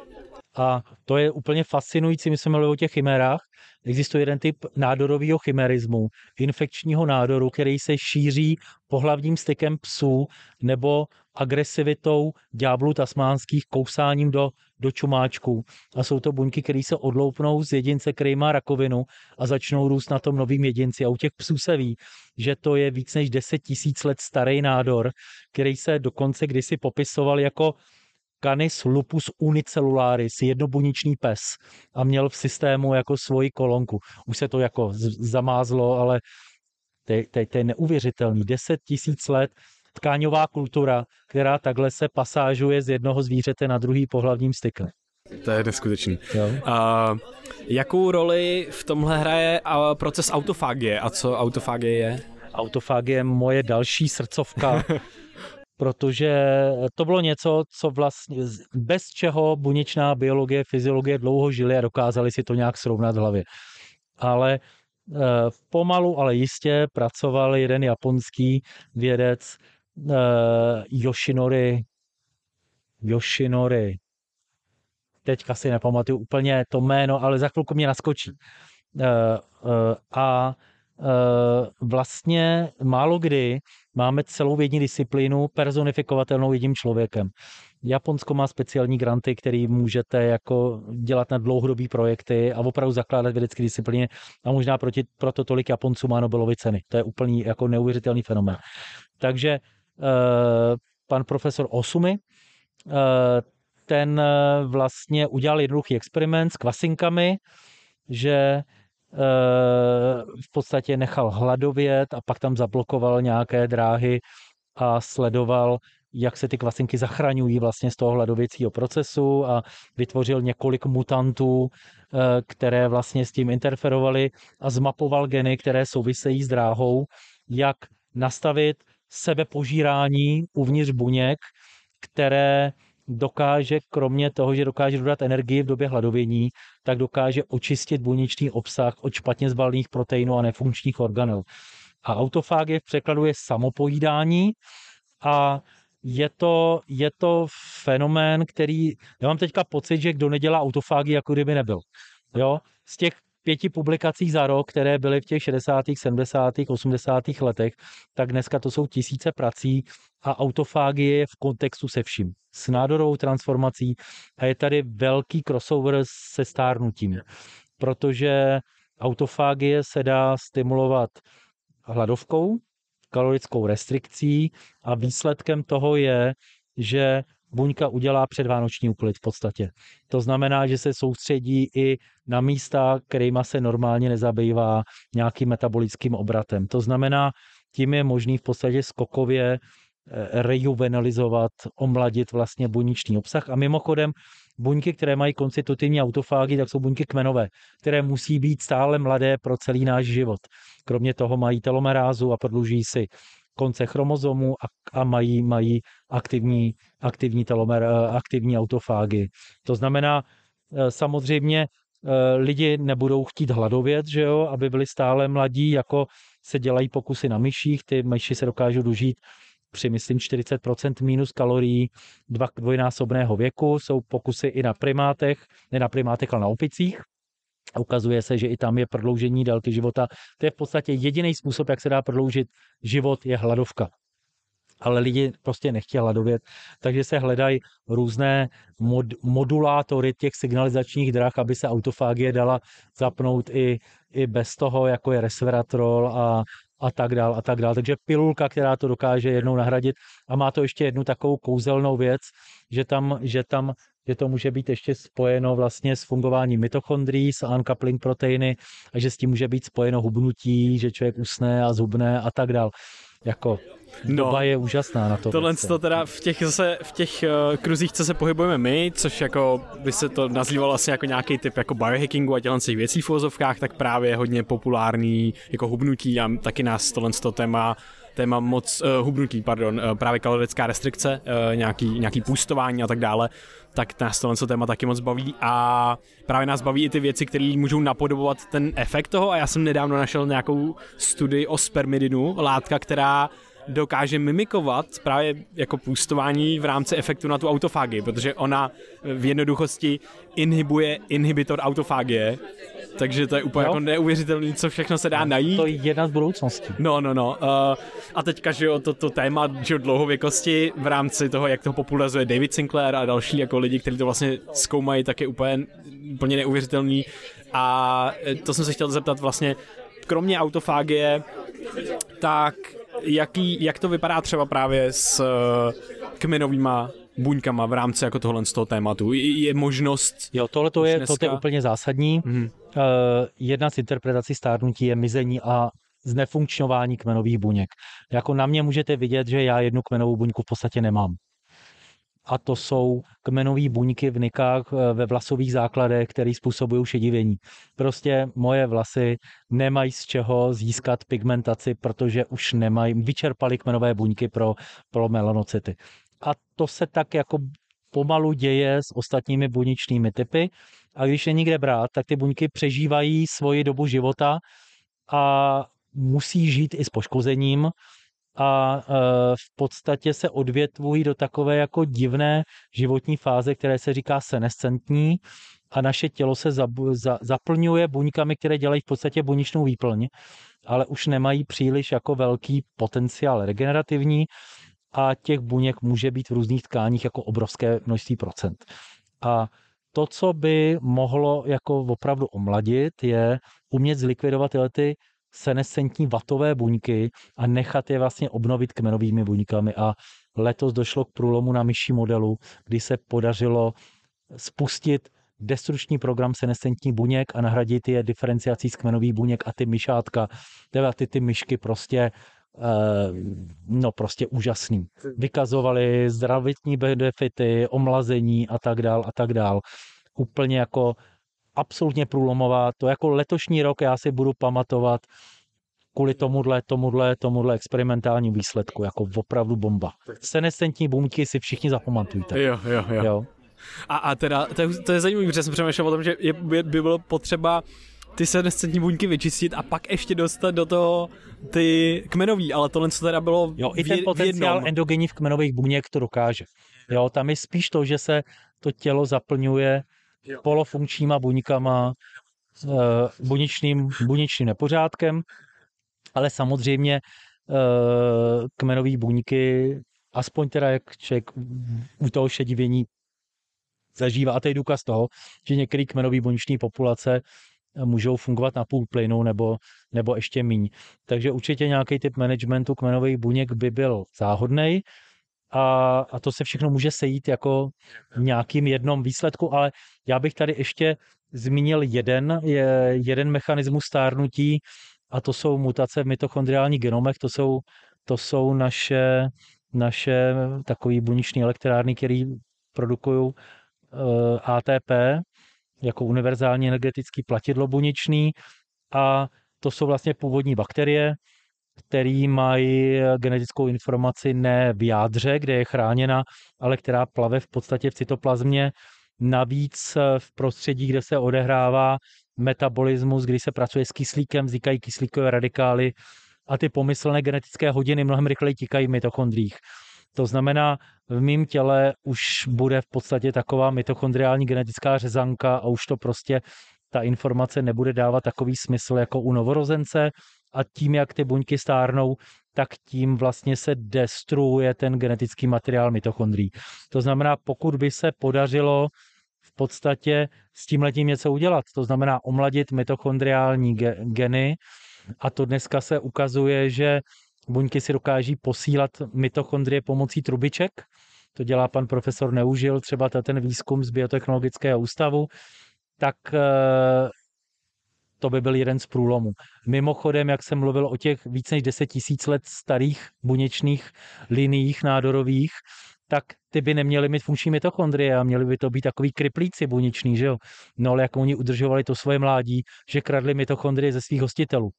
A to je úplně fascinující, my jsme mluvili o těch chimérách. Existuje jeden typ nádorového chimerismu, infekčního nádoru, který se šíří pohlavním stykem psů nebo agresivitou ďáblů tasmánských kousáním do, do čumáčků. A jsou to buňky, které se odloupnou z jedince, který má rakovinu a začnou růst na tom novým jedinci. A u těch psů se ví, že to je víc než 10 tisíc let starý nádor, který se dokonce kdysi popisoval jako Canis lupus unicellularis, jednobuněčný pes a měl v systému jako svoji kolonku. Už se to jako zamázlo, ale to, to je neuvěřitelný. 10 tisíc let tkáňová kultura, která takhle se pasážuje z jednoho zvířete na druhý pohlavním stykem. To je neskutečný. Uh, jakou roli v tomhle hraje proces autofágie a co autofágie je? Autofágie je moje další srdcovka, protože to bylo něco, co vlastně bez čeho buněčná biologie, fyziologie dlouho žili a dokázali si to nějak srovnat v hlavě. Ale uh, pomalu, ale jistě pracoval jeden japonský vědec, uh, Yoshinori, Yoshinori, teďka si nepamatuju úplně to jméno, ale za chvilku mě naskočí. Uh, a vlastně málo kdy máme celou vědní disciplínu personifikovatelnou jedním člověkem. Japonsko má speciální granty, který můžete jako dělat na dlouhodobý projekty a opravdu zakládat vědecké disciplíny a možná proti, proto tolik Japonců má Nobelovy ceny. To je úplný jako neuvěřitelný fenomén. Takže Eh, pan profesor Osumi, eh, ten eh, vlastně udělal jednoduchý experiment s kvasinkami, že v podstatě nechal hladovět a pak tam zablokoval nějaké dráhy a sledoval, jak se ty kvasinky zachraňují vlastně z toho hladověcího procesu a vytvořil několik mutantů, eh, které vlastně s tím interferovaly a zmapoval geny, které souvisejí s dráhou, jak nastavit sebepožírání uvnitř buněk, které dokáže, kromě toho, že dokáže dodat energii v době hladovění, tak dokáže očistit buněčný obsah od špatně zbalených proteinů a nefunkčních organel. A autofágie v překladu je samopojídání a je to, je to fenomén, který, já mám teďka pocit, že kdo nedělá autofágii, jako kdyby nebyl. Jo? Z těch pěti publikací za rok, které byly v těch 60., 70., 80. letech, tak dneska to jsou tisíce prací a autofágie je v kontextu se vším. S nádorovou transformací a je tady velký crossover se stárnutím, protože autofágie se dá stimulovat hladovkou, kalorickou restrikcí a výsledkem toho je, že buňka udělá předvánoční úklid v podstatě. To znamená, že se soustředí i na místa, kterýma se normálně nezabývá nějakým metabolickým obratem. To znamená, tím je možný v podstatě skokově eh, rejuvenalizovat, omladit vlastně buněčný obsah. A mimochodem, buňky, které mají konstitutivní autofágy, tak jsou buňky kmenové, které musí být stále mladé pro celý náš život. Kromě toho mají telomerázu a prodlužují si konce chromozomu a, a mají, mají aktivní, aktivní telomer, eh, aktivní autofágy. To znamená, eh, samozřejmě eh, lidi nebudou chtít hladovět, že jo, aby byli stále mladí, jako se dělají pokusy na myších, ty myši se dokážou dožít při, myslím, 40% minus kalorií dva, dvojnásobného věku. Jsou pokusy i na primátech, ne na primátech, ale na opicích. Ukazuje se, že i tam je prodloužení délky života. To je v podstatě jediný způsob, jak se dá prodloužit život, je hladovka. Ale lidi prostě nechtějí hladovět, takže se hledají různé mod, modulátory těch signalizačních drah, aby se autofágie dala zapnout i, i bez toho, jako je resveratrol a, a tak dál a tak dál. Takže pilulka, která to dokáže jednou nahradit a má to ještě jednu takovou kouzelnou věc, že tam, že tam že to může být ještě spojeno vlastně s fungováním mitochondrií, s uncoupling proteiny a že s tím může být spojeno hubnutí, že člověk usne a zhubne a tak dál. Jako No, Doba je úžasná na to. Tohle to teda v těch, zase, v těch uh, kruzích, co se pohybujeme my, což jako by se to nazývalo asi jako nějaký typ jako biohackingu a těch věcí v tak právě je hodně populární jako hubnutí a taky nás tohle to téma téma moc uh, hubnutí, pardon, uh, právě kalorická restrikce, uh, nějaký, nějaký půstování a tak dále, tak nás tohle téma taky moc baví a právě nás baví i ty věci, které můžou napodobovat ten efekt toho a já jsem nedávno našel nějakou studii o spermidinu, látka, která dokáže mimikovat právě jako půstování v rámci efektu na tu autofágii, protože ona v jednoduchosti inhibuje inhibitor autofágie, takže to je úplně jako neuvěřitelné, co všechno se dá najít. To je jedna z budoucností. No, no, no. Uh, a teďka, že jo, to, to téma, že jo, dlouhověkosti v rámci toho, jak to popularizuje David Sinclair a další jako lidi, kteří to vlastně zkoumají, tak je úplně, úplně neuvěřitelný. A eh, to jsem se chtěl zeptat vlastně, kromě autofágie, tak jaký, jak to vypadá třeba právě s eh, kmenovýma buňkama v rámci jako tohle z toho tématu? Je možnost... Jo, tohle to je, dneska... to je úplně zásadní. Mm-hmm. Uh, jedna z interpretací stárnutí je mizení a znefunkčňování kmenových buněk. Jako na mě můžete vidět, že já jednu kmenovou buňku v podstatě nemám a to jsou kmenové buňky v nikách eh, ve vlasových základech, které způsobují šedivění. Prostě moje vlasy nemají z čeho získat pigmentaci, protože už nemají, vyčerpali kmenové buňky pro, pro melanocyty. A to se tak jako pomalu děje s ostatními buněčnými typy. A když je nikde brát, tak ty buňky přežívají svoji dobu života a musí žít i s poškozením a e, v podstatě se odvětvují do takové jako divné životní fáze, které se říká senescentní a naše tělo se zaplňuje buňkami, které dělají v podstatě buněčnou výplň, ale už nemají příliš jako velký potenciál regenerativní a těch buněk může být v různých tkáních jako obrovské množství procent. A to, co by mohlo jako opravdu omladit, je umět zlikvidovat tyhle ty senescentní vatové buňky a nechat je vlastně obnovit kmenovými buňkami. A letos došlo k průlomu na myší modelu, kdy se podařilo spustit destruční program senescentní buněk a nahradit je diferenciací z kmenových buněk a ty myšátka, teda ty, ty myšky prostě no prostě úžasný. Vykazovali zdravotní benefity, omlazení a tak dál a tak dál. Úplně jako absolutně průlomová. To jako letošní rok já si budu pamatovat kvůli tomuhle, tomuhle, tomuhle experimentální výsledku, jako opravdu bomba. Senescentní buňky si všichni zapamatujte. Jo, jo, jo. jo. A, a teda, to je, to je zajímavé, protože jsem přemýšlel o tom, že je, by, by bylo potřeba ty senescentní buňky vyčistit a pak ještě dostat do toho ty kmenový, ale tohle co teda bylo Jo, i ten potenciál endogenní v kmenových buněk to dokáže. Jo, tam je spíš to, že se to tělo zaplňuje polofunkčníma buňkama, eh, buněčným, buněčným nepořádkem, ale samozřejmě eh, kmenové buňky, aspoň teda jak člověk u toho šedivění zažívá, a to je důkaz toho, že některé kmenové buněční populace můžou fungovat na půl plynu nebo, nebo ještě míň. Takže určitě nějaký typ managementu kmenových buněk by byl záhodný a, a to se všechno může sejít jako nějakým jednom výsledku, ale já bych tady ještě zmínil jeden, je, jeden mechanismus stárnutí a to jsou mutace v mitochondriálních genomech, to jsou, to jsou naše, naše takové buněční elektrárny, které produkují uh, eh, ATP jako univerzální energetický platidlo buněčný a to jsou vlastně původní bakterie, který mají genetickou informaci ne v jádře, kde je chráněna, ale která plave v podstatě v cytoplazmě. Navíc v prostředí, kde se odehrává metabolismus, kdy se pracuje s kyslíkem, vznikají kyslíkové radikály a ty pomyslné genetické hodiny mnohem rychleji tikají v mitochondriích. To znamená, v mém těle už bude v podstatě taková mitochondriální genetická řezanka a už to prostě ta informace nebude dávat takový smysl jako u novorozence a tím, jak ty buňky stárnou, tak tím vlastně se destruuje ten genetický materiál mitochondrií. To znamená, pokud by se podařilo v podstatě s tím letím něco udělat, to znamená omladit mitochondriální geny, a to dneska se ukazuje, že buňky si dokáží posílat mitochondrie pomocí trubiček, to dělá pan profesor Neužil, třeba ten výzkum z biotechnologického ústavu, tak eh, to by byl jeden z průlomů. Mimochodem, jak jsem mluvil o těch více než 10 tisíc let starých buněčných liniích nádorových, tak ty by neměly mít funkční mitochondrie a měly by to být takový kriplíci buněční, že jo? No ale jak oni udržovali to svoje mládí, že kradli mitochondrie ze svých hostitelů.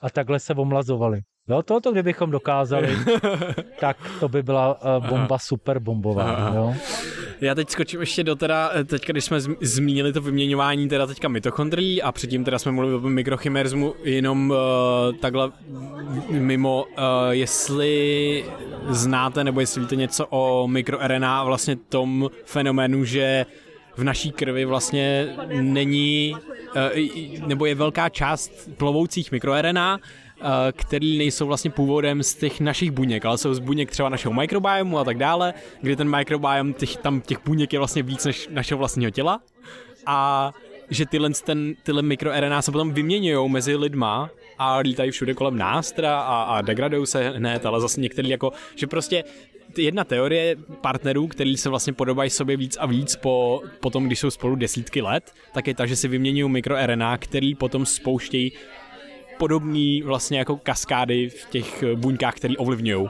A takhle se omlazovali. Jo, tohoto kdybychom dokázali, tak to by byla uh, bomba super bombová. Jo? Já teď skočím ještě do teda, eh, teďka když jsme zmínili to vyměňování teda teďka mitochondrií a předtím teda jsme mluvili o mikrochimerismu jenom uh, takhle mimo, uh, jestli znáte nebo jestli víte něco o mikroRNA a vlastně tom fenoménu, že v naší krvi vlastně není, nebo je velká část plovoucích mikroRNA, Eh, který nejsou vlastně původem z těch našich buněk, ale jsou z buněk třeba našeho mikrobiomu a tak dále, kdy ten mikrobiom, těch, tam těch buněk je vlastně víc než našeho vlastního těla. A že tyhle, ten, tyhle mikroRNA se potom vyměňují mezi lidma a lítají všude kolem nás teda a, a degradují se hned, ale zase některý jako, že prostě jedna teorie partnerů, který se vlastně podobají sobě víc a víc po, po tom, když jsou spolu desítky let, tak je ta, že si vyměňují mikroRNA, který potom spouštějí podobný vlastně jako kaskády v těch buňkách, které ovlivňují.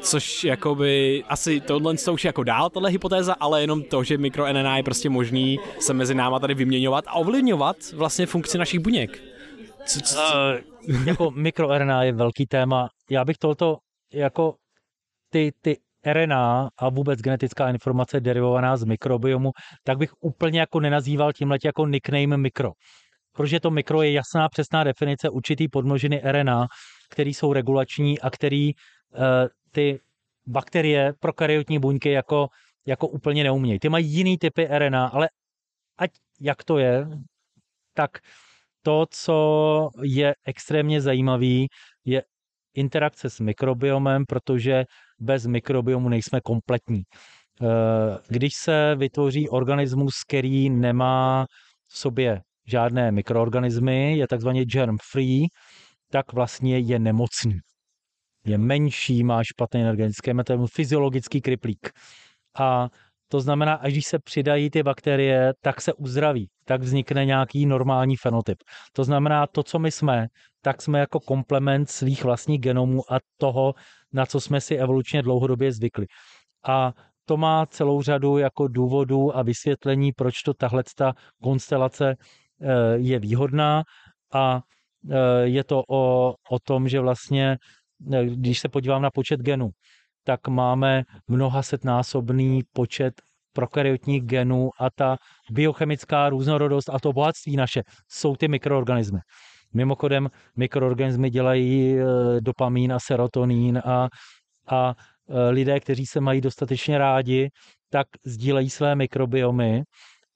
Což jakoby, asi tohle to už je jako dál, tahle hypotéza, ale jenom to, že mikroRNA je prostě možný se mezi náma tady vyměňovat a ovlivňovat vlastně funkci našich buněk. Co, co, co? Uh, jako mikroRNA je velký téma. Já bych tohoto jako ty, ty RNA a vůbec genetická informace derivovaná z mikrobiomu, tak bych úplně jako nenazýval tímhle jako nickname mikro protože to mikro je jasná, přesná definice určitý podmnožiny RNA, které jsou regulační a který uh, ty bakterie, prokaryotní buňky jako, jako úplně neumějí. Ty mají jiný typy RNA, ale ať jak to je, tak to, co je extrémně zajímavý, je interakce s mikrobiomem, protože bez mikrobiomu nejsme kompletní. Eh, když se vytvoří organismus, který nemá v sobě žádné mikroorganismy, je takzvaně germ-free, tak vlastně je nemocný. Je menší, má špatný energetický metabolismus, fyziologický kriplík. A to znamená, až když se přidají ty bakterie, tak se uzdraví, tak vznikne nějaký normální fenotyp. To znamená, to, co my jsme, tak jsme jako komplement svých vlastních genomů a toho, na co jsme si evolučně dlouhodobě zvykli. A to má celou řadu jako důvodů a vysvětlení, proč to tahle ta konstelace je výhodná a eh, je to o, o tom, že vlastně, eh, když se podívám na počet genů, tak máme mnoha setnásobný počet prokaryotních genů a ta biochemická různorodost a to bohatství naše jsou ty mikroorganismy. Mimochodem, mikroorganismy dělají dopamin a serotonín a, a Eh, lidé, kteří se mají dostatečně rádi, tak sdílejí své mikrobiomy.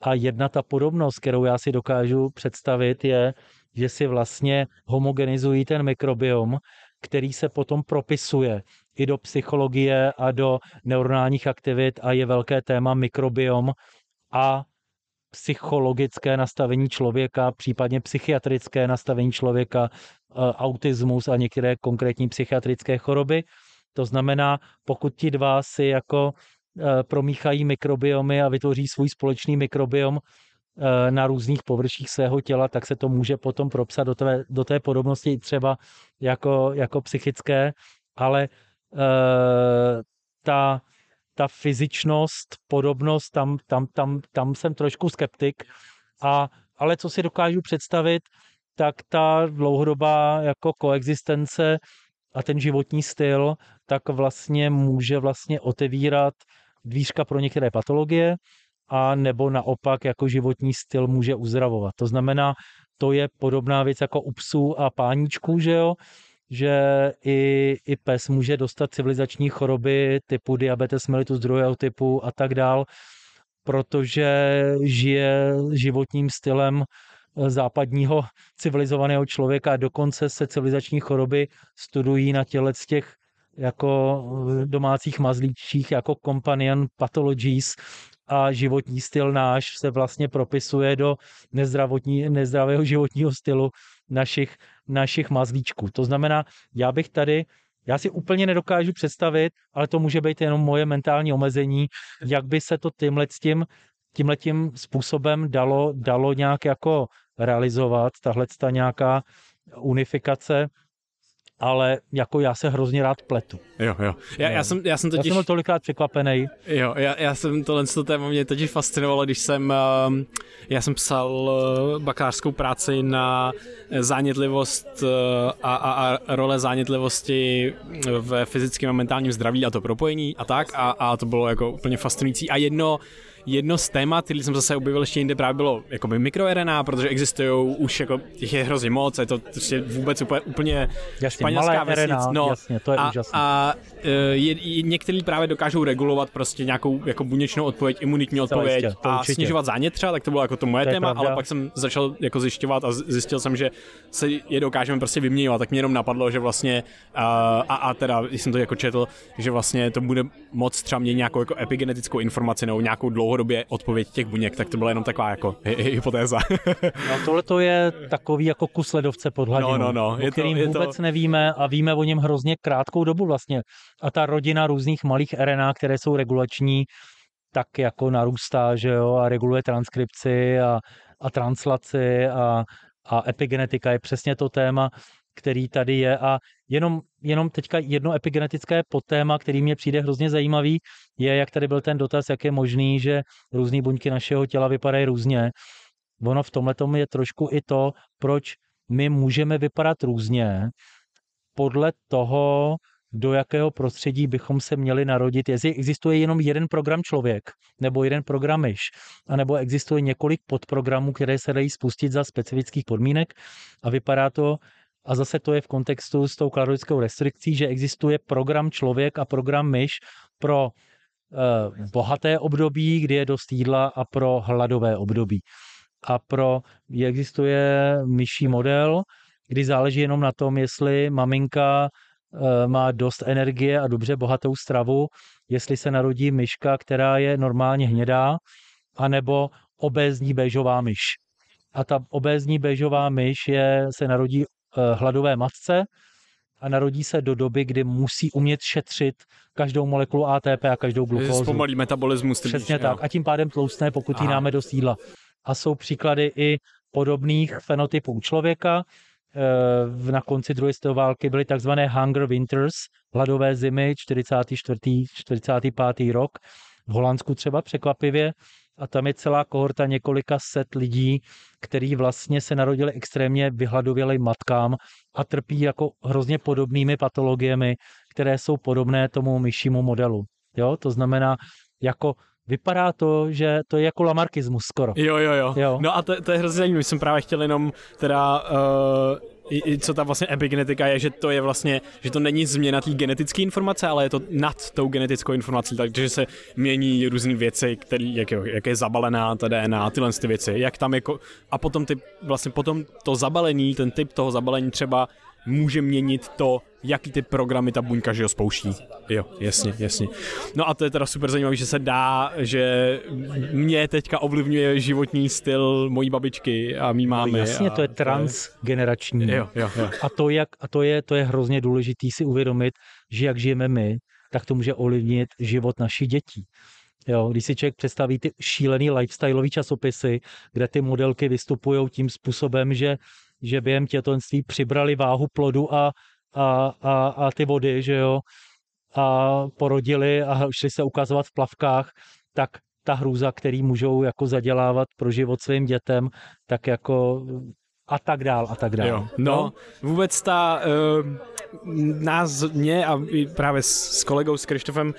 A jedna ta podobnost, kterou já si dokážu představit, je, že si vlastně homogenizují ten mikrobiom, který se potom propisuje i do psychologie a do neuronálních aktivit a je velké téma mikrobiom a psychologické nastavení člověka, případně psychiatrické nastavení člověka, eh, autismus a některé konkrétní psychiatrické choroby. To znamená, pokud ti dva si jako promíchají mikrobiomy a vytvoří svůj společný mikrobiom eh, na různých površích svého těla, tak se to může potom propsat do té, do té podobnosti třeba jako, jako psychické, ale uh, ta, ta fyzičnost, podobnost, tam, tam, tam, tam jsem trošku skeptik, a, ale co si dokážu představit, tak ta dlouhodobá jako koexistence a ten životní styl, tak vlastně může vlastně otevírat dvířka pro některé patologie a nebo naopak jako životní styl může uzdravovat. To znamená, to je podobná věc jako u psů a páníčků, že jo? že i, i pes může dostat civilizační choroby typu diabetes mellitus druhého typu a tak dál, protože žije životním stylem západního civilizovaného člověka a dokonce se civilizační choroby studují na těle z těch jako domácích mazlíčích, jako companion pathologies a životní styl náš se vlastně propisuje do nezdravotní, nezdravého životního stylu našich, našich mazlíčků. To znamená, já bych tady já si úplně nedokážu představit, ale to může být jenom moje mentální omezení, jak by se to tímhle tím, tímhletím způsobem dalo, dalo nějak jako realizovat, tahle ta nějaká unifikace ale jako já se hrozně rád pletu. Jo, jo. Já, já, jsem, já jsem totiž... Já jsem byl tolikrát překvapený. Jo, já, já jsem tohle to téma mě totiž fascinovalo, když jsem, um, já jsem psal uh, bakalářskou práci na zánětlivost uh, a, a, a role zánětlivosti ve fyzickém a mentálním zdraví a to propojení a tak a, a to bylo jako úplně fascinující a jedno jedno z témat, který jsem zase objevil ještě jinde, právě bylo jako mikroRNA, protože existují už jako, těch je hrozně moc, je to prostě vůbec úplně, úplně jasně, španělská vesnic. RNA, no, jasně, to je a, úžasné. A e, je, je, některý právě dokážou regulovat prostě nějakou jako buněčnou odpověď, imunitní odpověď jistě, a určitě. snižovat zánět třeba, tak to bylo jako to moje to téma, pravda. ale pak jsem začal jako zjišťovat a zjistil jsem, že se je dokážeme prostě vyměňovat, tak mě jenom napadlo, že vlastně a, a, a teda, když jsem to jako četl, že vlastně to bude moc třeba mít nějakou jako epigenetickou informaci nebo nějakou dlouho dlouhodobě odpověď těch buněk, tak to byla jenom taková jako hypotéza. no tohle to je takový jako kus ledovce pod hladinou, no, no, no. Je o kterým to, je vůbec to... nevíme a víme o něm hrozně krátkou dobu vlastně. A ta rodina různých malých RNA, které jsou regulační, tak jako narůstá, že jo, a reguluje transkripci a, a translaci a, a epigenetika je přesně to téma, který tady je a jenom, jenom teďka jedno epigenetické podtéma, který mě přijde hrozně zajímavý, je, jak tady byl ten dotaz, jak je možný, že různé buňky našeho těla vypadají různě. Ono v tomhle je trošku i to, proč my můžeme vypadat různě podle toho, do jakého prostředí bychom se měli narodit, jestli existuje jenom jeden program člověk nebo jeden program myš, anebo existuje několik podprogramů, které se dají spustit za specifických podmínek a vypadá to, a zase to je v kontextu s tou kalorickou restrikcí, že existuje program člověk a program myš pro eh, bohaté období, kdy je dost jídla a pro hladové období. A pro, existuje myší model, kdy záleží jenom na tom, jestli maminka eh, má dost energie a dobře bohatou stravu, jestli se narodí myška, která je normálně hnědá, anebo obézní béžová myš. A ta obézní béžová myš je, se narodí hladové matce a narodí se do doby, kdy musí umět šetřit každou molekulu ATP a každou glukózu. Zpomalí metabolismus. Přesně tak. Jo. A tím pádem tloustne, pokud jí dáme dost jídla. A jsou příklady i podobných fenotypů člověka, v na konci druhé světové války byly takzvané Hunger Winters, hladové zimy, 44. 45. rok, v Holandsku třeba překvapivě, a tam je celá kohorta několika set lidí, který vlastně se narodili extrémně vyhladovělým matkám a trpí jako hrozně podobnými patologiemi, které jsou podobné tomu myšímu modelu. Jo? To znamená, jako vypadá to, že to je jako lamarkismus skoro. Jo, jo, jo. jo. No a to, to je hrozně zajímavé. Jsem právě chtěl jenom teda uh, i, co ta vlastně epigenetika je, že to je vlastně, že to není změna té genetické informace, ale je to nad tou genetickou informací, takže se mění různé věci, který, jak, je, jak je zabalená ta DNA, tyhle ty věci, jak tam jako, a potom ty, vlastně potom to zabalení, ten typ toho zabalení třeba může měnit to, jaký ty programy ta buňka že ho spouští. Jo, jasně, jasně. No a to je teda super zajímavé, že se dá, že mě teďka ovlivňuje životní styl mojí babičky a mý mámy. No jasně, to je transgenerační. Jo, jo, jo. A, to, jak, a to, je, to je hrozně důležitý si uvědomit, že jak žijeme my, tak to může ovlivnit život našich dětí. Jo, když si člověk představí ty šílený lifestyleový časopisy, kde ty modelky vystupují tím způsobem, že že během těhotenství přibrali váhu plodu a, a, a, a ty vody, že jo, a porodili a šli se ukazovat v plavkách, tak ta hrůza, který můžou jako zadělávat pro život svým dětem, tak jako a tak dál a tak dál. Jo. No, vůbec ta uh, nás, mě a právě s, s kolegou, s Krištofem,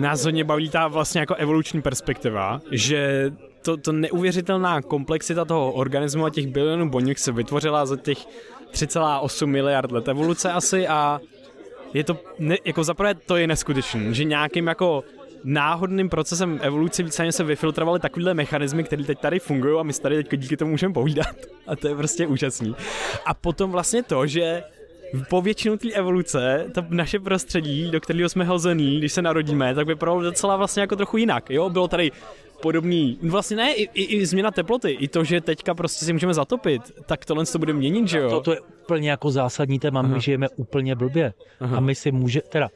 nás hodně baví ta vlastně jako evoluční perspektiva, že to, to neuvěřitelná komplexita toho organismu a těch bilionů buněk se vytvořila za těch 3,8 miliard let evoluce asi a je to, ne, jako zaprvé to je neskutečný, že nějakým jako náhodným procesem evoluce víceméně se vyfiltrovaly takovéhle mechanismy, které teď tady fungují a my tady teď díky tomu můžeme povídat. A to je prostě úžasný. A potom vlastně to, že po většinu té evoluce, to naše prostředí, do kterého jsme hozený, když se narodíme, tak vypadalo docela vlastně jako trochu jinak. Jo, bylo tady podobný, vlastně ne, i, i, i změna teploty, i to, že teďka prostě si můžeme zatopit, tak tohle to bude měnit, že jo? To, to je úplně jako zásadní téma, Aha. my žijeme úplně blbě Aha. a my si může, teda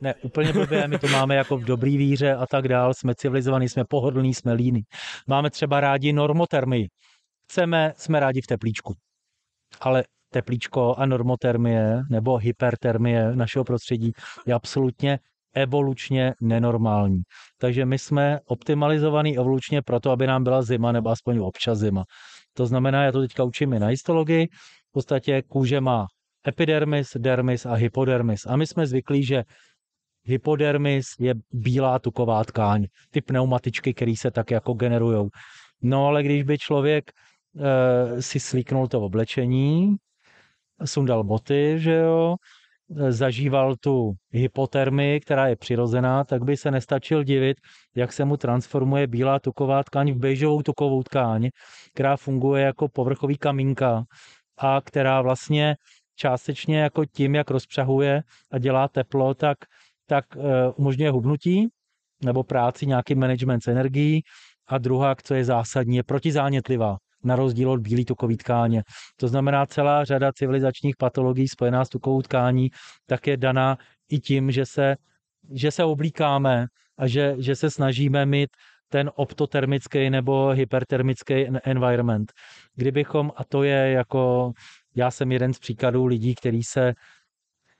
ne, úplně blbě, my to máme jako v dobrý víře a tak dál, jsme civilizovaní, jsme pohodlní, jsme líní. Máme třeba rádi normotermii. Chceme, jsme rádi v teplíčku. Ale teplíčko a normotermie nebo hypertermie našeho prostředí je absolutně evolučně nenormální. Takže my jsme optimalizovaný evolučně proto, aby nám byla zima nebo aspoň občas zima. To znamená, já to teďka učím i na histologii, v podstatě kůže má epidermis, dermis a hypodermis. A my jsme zvyklí, že hypodermis je bílá tuková tkáň, ty pneumatičky, které se tak jako generují. No ale když by člověk e, si slíknul to oblečení, sundal boty, že jo, zažíval tu hypotermii, která je přirozená, tak by se nestačil divit, jak se mu transformuje bílá tuková tkáň v běžovou tukovou tkáň, která funguje jako povrchový kamínka a která vlastně částečně jako tím, jak rozpřahuje a dělá teplo, tak, tak uh, umožňuje hubnutí nebo práci, nějaký management s energií. A druhá, co je zásadní, je protizánětlivá na rozdíl od bílé tukové tkáně. To znamená, celá řada civilizačních patologií spojená s tukovou tkání tak je daná i tím, že se, že se oblíkáme a že, že se snažíme mít ten optotermický nebo hypertermický environment. Kdybychom, a to je jako, já jsem jeden z příkladů lidí, který se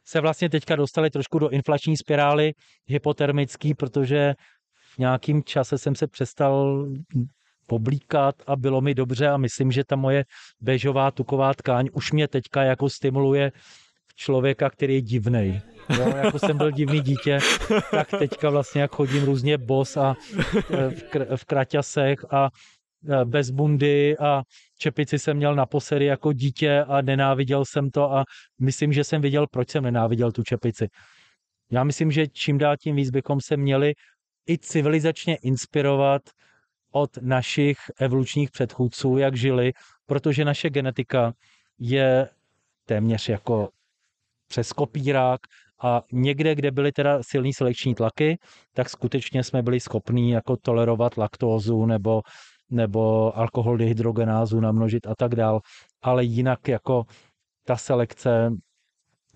se vlastně teďka dostali trošku do inflační spirály hypotermický, protože v nějakým čase jsem se přestal poblíkat a bylo mi dobře a myslím, že ta moje bežová tuková tkáň už mě teďka jako stimuluje člověka, který je divnej. Jo, jako jsem byl divný dítě, tak teďka vlastně jak chodím různě bos a e, v, kr- v kraťasech a e, bez bundy a čepici jsem měl naposledy jako dítě a nenáviděl jsem to a myslím, že jsem viděl, proč jsem nenáviděl tu čepici. Já myslím, že čím dál tím víc bychom se měli i civilizačně inspirovat od našich evolučních předchůdců, jak žili, protože naše genetika je téměř jako přes kopírák a někde, kde byly teda silný selekční tlaky, tak skutečně jsme byli schopní jako tolerovat laktózu nebo, nebo alkohol dehydrogenázu namnožit a tak dál, ale jinak jako ta selekce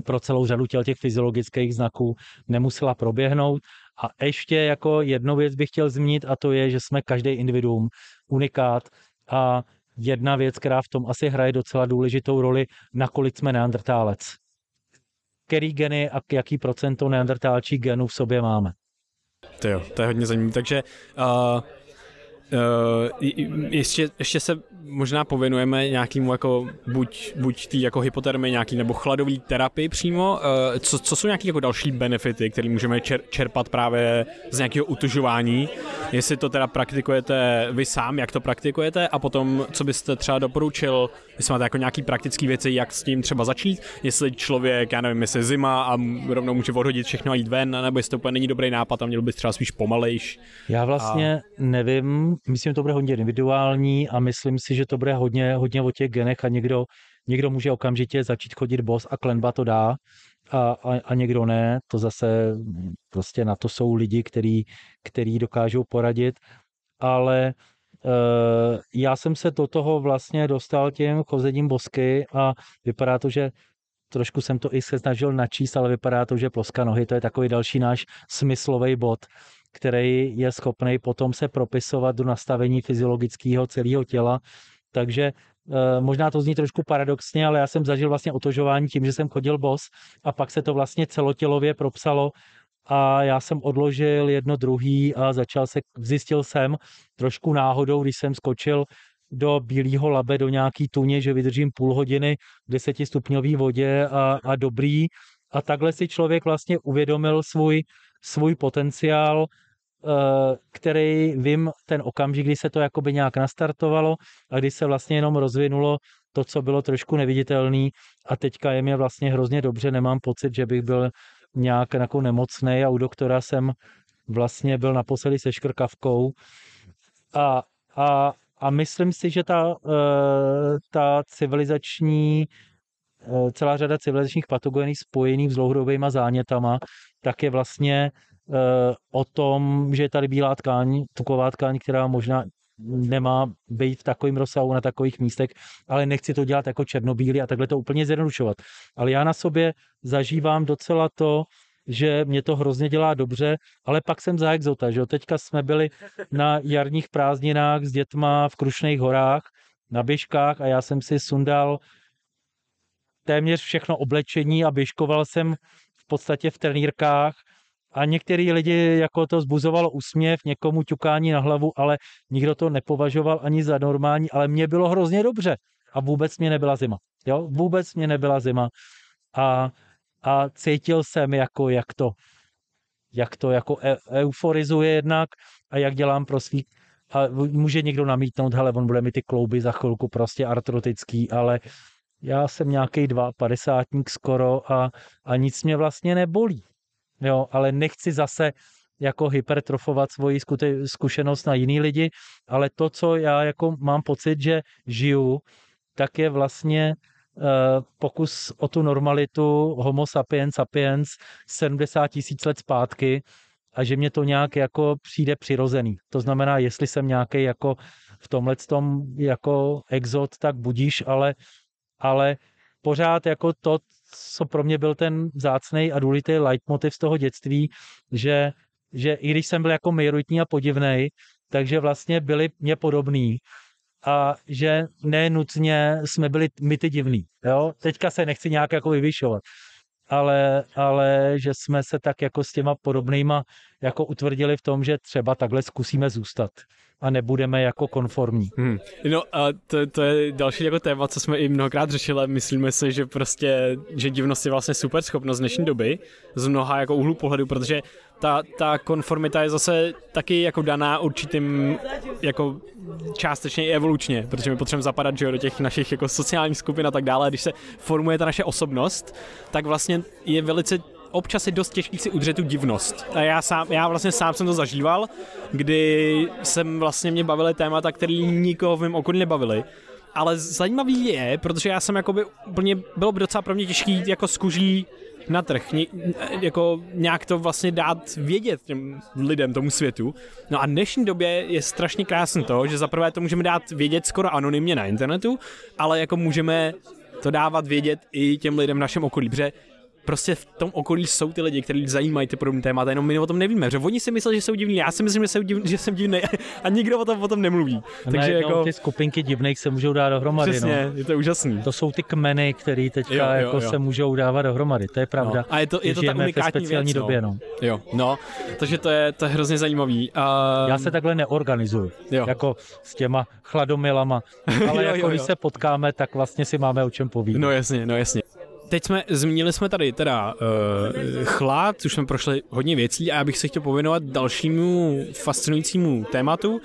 pro celou řadu těch fyziologických znaků nemusela proběhnout a ještě jako jednu věc bych chtěl zmínit a to je, že jsme každý individuum, unikát a jedna věc, která v tom asi hraje docela důležitou roli, nakolik jsme neandrtálec. Který geny a jaký procento neandrtálčí genů v sobě máme. To jo, to je hodně zajímavé. Takže uh, Uh, ještě, ještě se možná pověnujeme nějakému jako buď, buď tý jako hypotermii nějaký nebo chladový terapii přímo. Uh, co, co jsou nějaké jako další benefity, které můžeme čer, čerpat právě z nějakého utužování? Jestli to teda praktikujete vy sám, jak to praktikujete a potom, co byste třeba doporučil, jestli máte jako nějaký praktické věci, jak s tím třeba začít, jestli člověk, já nevím, jestli zima a rovnou může odhodit všechno a jít ven, nebo jestli to úplně není dobrý nápad a měl bys třeba spíš pomalejš. Já vlastně a... nevím, myslím, že to bude hodně individuální a myslím si, že to bude hodně, hodně o těch genech a někdo, někdo může okamžitě začít chodit bos a klenba to dá a, a, a někdo ne. To zase prostě na to jsou lidi, který, který dokážou poradit, ale já jsem se do toho vlastně dostal tím chozením bosky a vypadá to, že trošku jsem to i se snažil načíst, ale vypadá to, že ploska nohy, to je takový další náš smyslový bod který je schopný potom se propisovat do nastavení fyziologického celého těla. Takže eh, možná to zní trošku paradoxně, ale já jsem zažil vlastně otožování tím, že jsem chodil bos a pak se to vlastně celotělově propsalo a já jsem odložil jedno druhý a začal se, zjistil jsem trošku náhodou, když jsem skočil do bílého labe, do nějaký tuně, že vydržím půl hodiny v desetistupňové vodě a, a dobrý. A takhle si člověk vlastně uvědomil svůj svůj potenciál, eh, který vím ten okamžik, kdy se to jakoby nějak nastartovalo a kdy se vlastně jenom rozvinulo to, co bylo trošku neviditelný a teďka je mi vlastně hrozně dobře, nemám pocit, že bych byl nějak jako nemocný a u doktora jsem vlastně byl naposledy se škrkavkou. A, a, a myslím si, že ta, eh, ta civilizační eh, celá řada civilizačních patogenů spojených s dlouhodobýma zánětama tak je vlastně eh, o tom, že je tady bílá tkáň, tuková tkáň, která možná nemá být v takovém rozsahu na takových místech, ale nechci to dělat jako černobílý a takhle to úplně zjednodušovat. Ale já na sobě zažívám docela to, že mě to hrozně dělá dobře, ale pak jsem za exota, že jo? Teďka jsme byli na jarních prázdninách s dětma v Krušných horách, na běžkách a já jsem si sundal téměř všechno oblečení a běžkoval jsem podstatě v trenýrkách a některý lidi jako to zbuzovalo úsměv, někomu ťukání na hlavu, ale nikdo to nepovažoval ani za normální, ale mně bylo hrozně dobře a vůbec mě nebyla zima. Jo? Vůbec mě nebyla zima a, a cítil jsem, jako, jak to, jak to jako e, euforizuje jednak a jak dělám pro svý a může někdo namítnout, hele, on bude mi ty klouby za chvilku prostě artrotický, ale já jsem nějaký dva padesátník skoro a, a nic mě vlastně nebolí. Jo, ale nechci zase jako hypertrofovat svoji zkušenost na jiný lidi, ale to, co já jako mám pocit, že žiju, tak je vlastně uh, pokus o tu normalitu homo sapiens sapiens 70 tisíc let zpátky a že mě to nějak jako přijde přirozený. To znamená, jestli jsem nějaký jako v tomhle tom jako exot, tak budíš, ale ale pořád jako to, co pro mě byl ten vzácný a důležitý leitmotiv z toho dětství, že, že i když jsem byl jako mejoritní a podivný, takže vlastně byli mě podobný a že nenutně jsme byli my ty divný. Jo? Teďka se nechci nějak jako vyvyšovat, ale, ale že jsme se tak jako s těma podobnýma jako utvrdili v tom, že třeba takhle zkusíme zůstat a nebudeme jako konformní. Hmm. No a to, to je další jako téma, co jsme i mnohokrát řešili. Myslíme si, že prostě, že divnost je vlastně super schopnost dnešní doby z mnoha jako úhlu pohledu, protože ta, ta konformita je zase taky jako daná určitým jako částečně i evolučně, protože my potřebujeme zapadat že jo, do těch našich jako sociálních skupin a tak dále. Když se formuje ta naše osobnost, tak vlastně je velice občas je dost těžký si udržet tu divnost. A já, sám, já vlastně sám jsem to zažíval, kdy jsem vlastně mě bavily témata, které nikoho v mém okolí nebavily. Ale zajímavý je, protože já jsem jakoby úplně, bylo by docela pro mě těžký jako skuží na trh, ně, jako nějak to vlastně dát vědět těm lidem, tomu světu. No a v dnešní době je strašně krásné to, že zaprvé to můžeme dát vědět skoro anonymně na internetu, ale jako můžeme to dávat vědět i těm lidem v našem okolí, protože prostě v tom okolí jsou ty lidi, kteří zajímají ty podobné témata, jenom my o tom nevíme, že oni si myslí, že jsou divní, já si myslím, že, jsou divný, že jsem divný a nikdo o tom, o tom nemluví. A Takže jako... ty skupinky divných se můžou dát dohromady. Přesně, no. je to úžasný. To jsou ty kmeny, které teďka jo, jo, jako jo. se můžou dávat dohromady, to je pravda. No. A je to, je to ta unikátní speciální věc, no. době, no. Jo, no, takže to je, to je hrozně zajímavý. Um... Já se takhle neorganizuju, jo. jako s těma chladomilama, ale jo, jako jo, jo. když se potkáme, tak vlastně si máme o čem povídat. No jasně, no jasně teď jsme, zmínili jsme tady teda uh, chlad, už jsme prošli hodně věcí a já bych se chtěl pověnovat dalšímu fascinujícímu tématu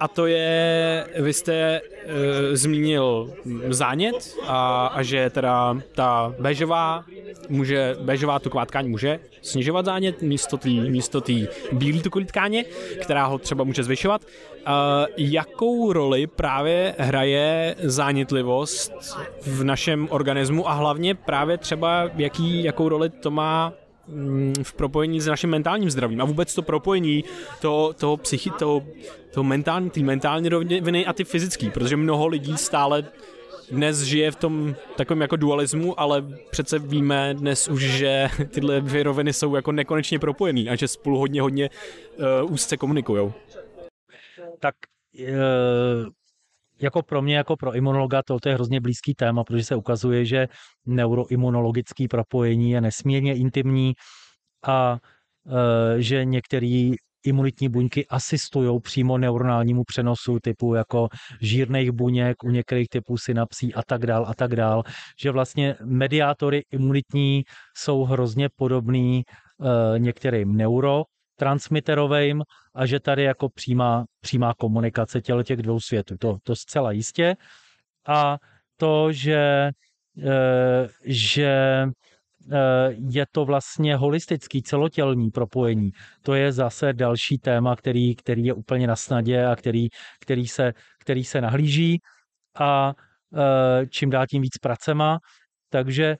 a to je, vy jste uh, zmínil zánět a, a že teda ta béžová může, béžová tuková tkáň může snižovat zánět místo té místo tý bílé tukové tkáně, která ho třeba může zvyšovat. Jakou roli právě hraje zánětlivost v našem organismu a hlavně právě třeba jaký, jakou roli to má mm, v propojení s naším mentálním zdravím a vůbec to propojení toho, toho psychi, toho, toho mentální, ty mentální roviny a ty fyzický, protože mnoho lidí stále dnes žije v tom takovém jako dualismu, ale přece víme dnes už, že tyhle dvě roviny jsou jako nekonečně propojený a že spolu hodně, hodně uh, úzce komunikujou. Tak uh, jako pro mě, jako pro imunologa, to, to je hrozně blízký téma, protože se ukazuje, že neuroimunologické propojení je nesmírně intimní a uh, že některý imunitní buňky asistují přímo neuronálnímu přenosu typu jako žírných buněk, u některých typů synapsí a tak dál a tak dál, že vlastně mediátory imunitní jsou hrozně podobný e, některým neuro, transmiterovým a že tady jako přímá, přímá komunikace těle těch dvou světů. To, to zcela jistě. A to, že, e, že Eh, je to vlastně holistický, celotělní propojení. To je zase další téma, který, který je úplně na snadě a který, který, se, který se nahlíží a eh, čím dál tím víc pracema. Takže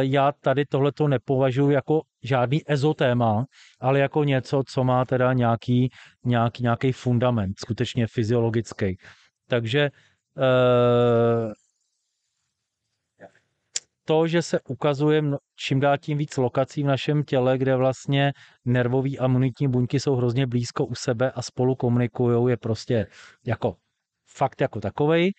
já tady tohleto nepovažuji jako žádný ezotéma, ale jako něco, co má teda nějaký, nějaký, nějaký fundament, skutečně fyziologický. Takže to, že se ukazuje čím dál tím víc lokací v našem těle, kde vlastně nervový a imunitní buňky jsou hrozně blízko u sebe a spolu komunikují, je prostě jako fakt jako takovej.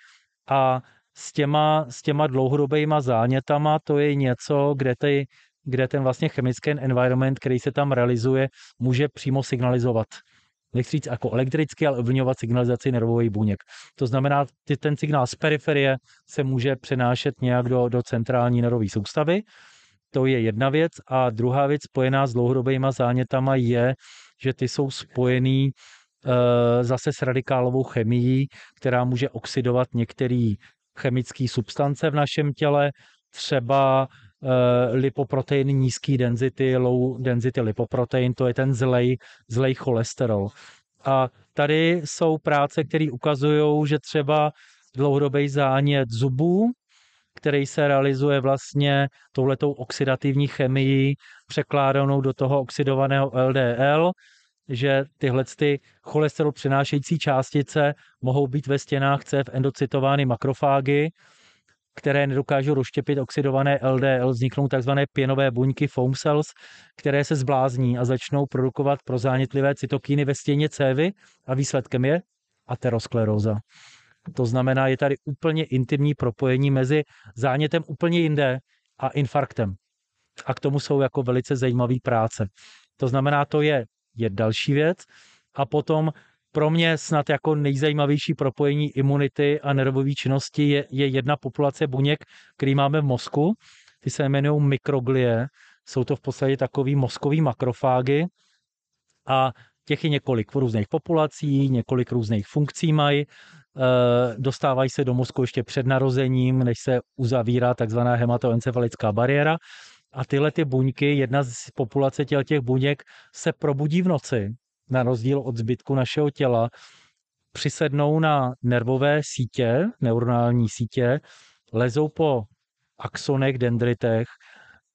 A s těma, s těma dlouhodobýma zánětama to je něco, kde, ty, kde ten vlastně chemický environment, který se tam realizuje, může přímo signalizovat nechci říct jako elektricky, ale ovlivňovat signalizaci nervových buněk. To znamená, že ten signál z periferie se může přenášet nějak do, do centrální nervové soustavy. To je jedna věc. A druhá věc spojená s dlouhodobými zánětama je, že ty jsou spojený e, zase s radikálovou chemií, která může oxidovat některé chemické substance v našem těle, třeba lipoprotein nízký density, low density lipoprotein, to je ten zlej, zlej cholesterol. A tady jsou práce, které ukazují, že třeba dlouhodobý zánět zubů, který se realizuje vlastně touhletou oxidativní chemii překládanou do toho oxidovaného LDL, že tyhle ty cholesterol přenášející částice mohou být ve stěnách cév endocytovány makrofágy, které nedokážou rozštěpit oxidované LDL, vzniknou tzv. pěnové buňky foam cells, které se zblázní a začnou produkovat prozánětlivé cytokíny ve stěně cévy a výsledkem je ateroskleróza. To znamená, je tady úplně intimní propojení mezi zánětem úplně jinde a infarktem. A k tomu jsou jako velice zajímavé práce. To znamená, to je, je další věc. A potom pro mě snad jako nejzajímavější propojení imunity a nervové činnosti je, je jedna populace buněk, který máme v mozku. Ty se jmenují mikroglie. Jsou to v podstatě takový mozkový makrofágy a těch je několik různých populací, několik různých funkcí mají. E, dostávají se do mozku ještě před narozením, než se uzavírá takzvaná hematoencefalická bariéra. A tyhle ty buňky, jedna z populace těch buněk se probudí v noci na rozdíl od zbytku našeho těla, přisednou na nervové sítě, neuronální sítě, lezou po axonech, dendritech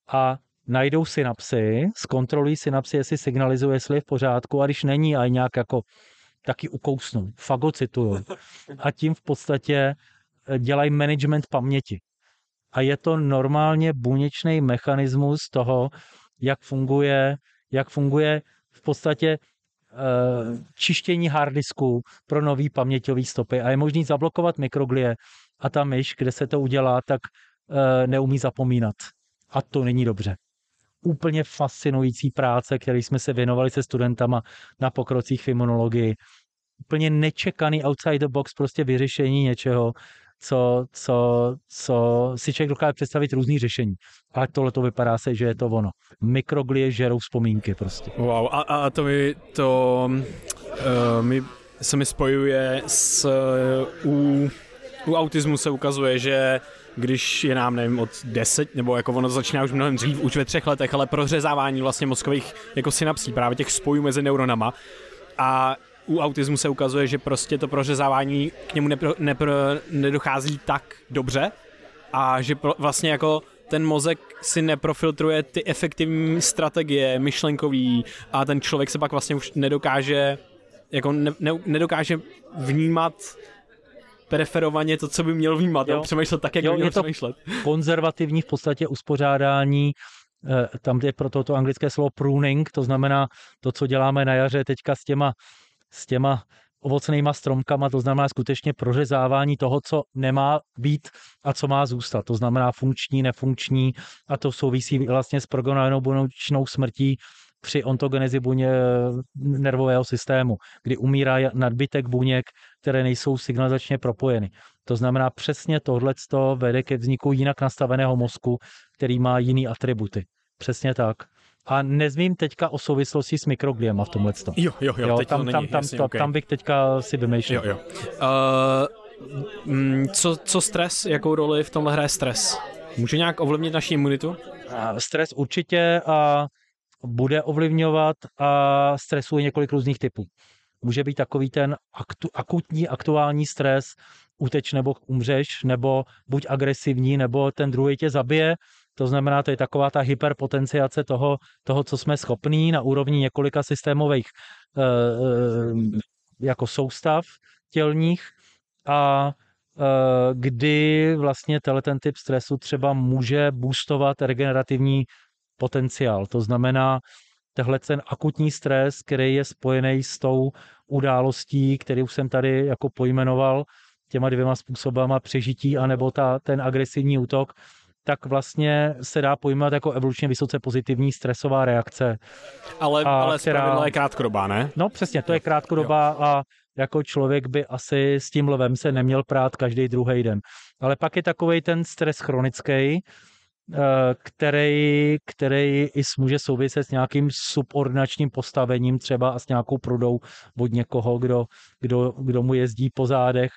a najdou synapsy, zkontrolují synapsy, jestli signalizuje, jestli je v pořádku a když není a nějak jako taky ukousnou, fagocitují. A tím v podstatě eh, dělají management paměti. a je to normálně buněčný mechanismus toho, jak funguje, jak funguje v podstatě čištění harddisku pro nový paměťový stopy a je možný zablokovat mikroglie a ta myš, kde se to udělá, tak uh, neumí zapomínat. A to není dobře. Úplně fascinující práce, který jsme se věnovali se studentama na pokrocích v imunologii. Úplně nečekaný outside the box prostě vyřešení něčeho, co, co, co si člověk dokáže představit různý řešení. Ale tohle to vypadá se, že je to ono. Mikroglie žerou vzpomínky prostě. Wow, a, a to mi, to uh, mi, se mi spojuje s uh, u, u autismu se ukazuje, že když je nám, nevím, od 10, nebo jako ono začíná už mnohem dřív, už ve třech letech, ale prořezávání vlastně mozkových jako synapsí, právě těch spojů mezi neuronama. A u autismu se ukazuje, že prostě to prořezávání k němu nepro, nepro, nedochází tak dobře a že pro, vlastně jako ten mozek si neprofiltruje ty efektivní strategie myšlenkový a ten člověk se pak vlastně už nedokáže jako ne, ne, nedokáže vnímat preferovaně to, co by měl vnímat, jo. přemýšlet tak, jak jo, by měl je to přemýšlet. konzervativní v podstatě uspořádání eh, tam je pro to anglické slovo pruning, to znamená to, co děláme na jaře teďka s těma s těma ovocnýma stromkama, to znamená skutečně prořezávání toho, co nemá být a co má zůstat. To znamená funkční, nefunkční a to souvisí vlastně s progonálnou buněčnou smrtí při ontogenezi buně nervového systému, kdy umírá nadbytek buněk, které nejsou signalizačně propojeny. To znamená přesně tohle vede ke vzniku jinak nastaveného mozku, který má jiný atributy. Přesně tak. A nezmím teďka o souvislosti s mikrogliema v tomhle. Jo, jo, jo, jo teď tam, to není, tam, tam, jasně, tam, okay. tam bych teďka si vymýšlel. Jo, jo. Uh, co, co stres, jakou roli v tomhle hraje stres? Může nějak ovlivnit naši imunitu? Stres určitě a bude ovlivňovat a stresuje několik různých typů. Může být takový ten aktu, akutní, aktuální stres, uteč nebo umřeš, nebo buď agresivní, nebo ten druhý tě zabije, to znamená, to je taková ta hyperpotenciace toho, toho co jsme schopní na úrovni několika systémových e, jako soustav tělních a e, kdy vlastně ten typ stresu třeba může boostovat regenerativní potenciál. To znamená, tehle ten akutní stres, který je spojený s tou událostí, kterou jsem tady jako pojmenoval, těma dvěma způsobama přežití, anebo ta, ten agresivní útok, tak vlastně se dá pojmout jako evolučně vysoce pozitivní stresová reakce. Ale, a, ale která... je krátkodobá, ne? No přesně, to je krátkodobá jo. a jako člověk by asi s tím lvem se neměl prát každý druhý den. Ale pak je takový ten stres chronický, eh, který, který i může souviset s nějakým subordinačním postavením třeba a s nějakou prudou od někoho, kdo, kdo, kdo mu jezdí po zádech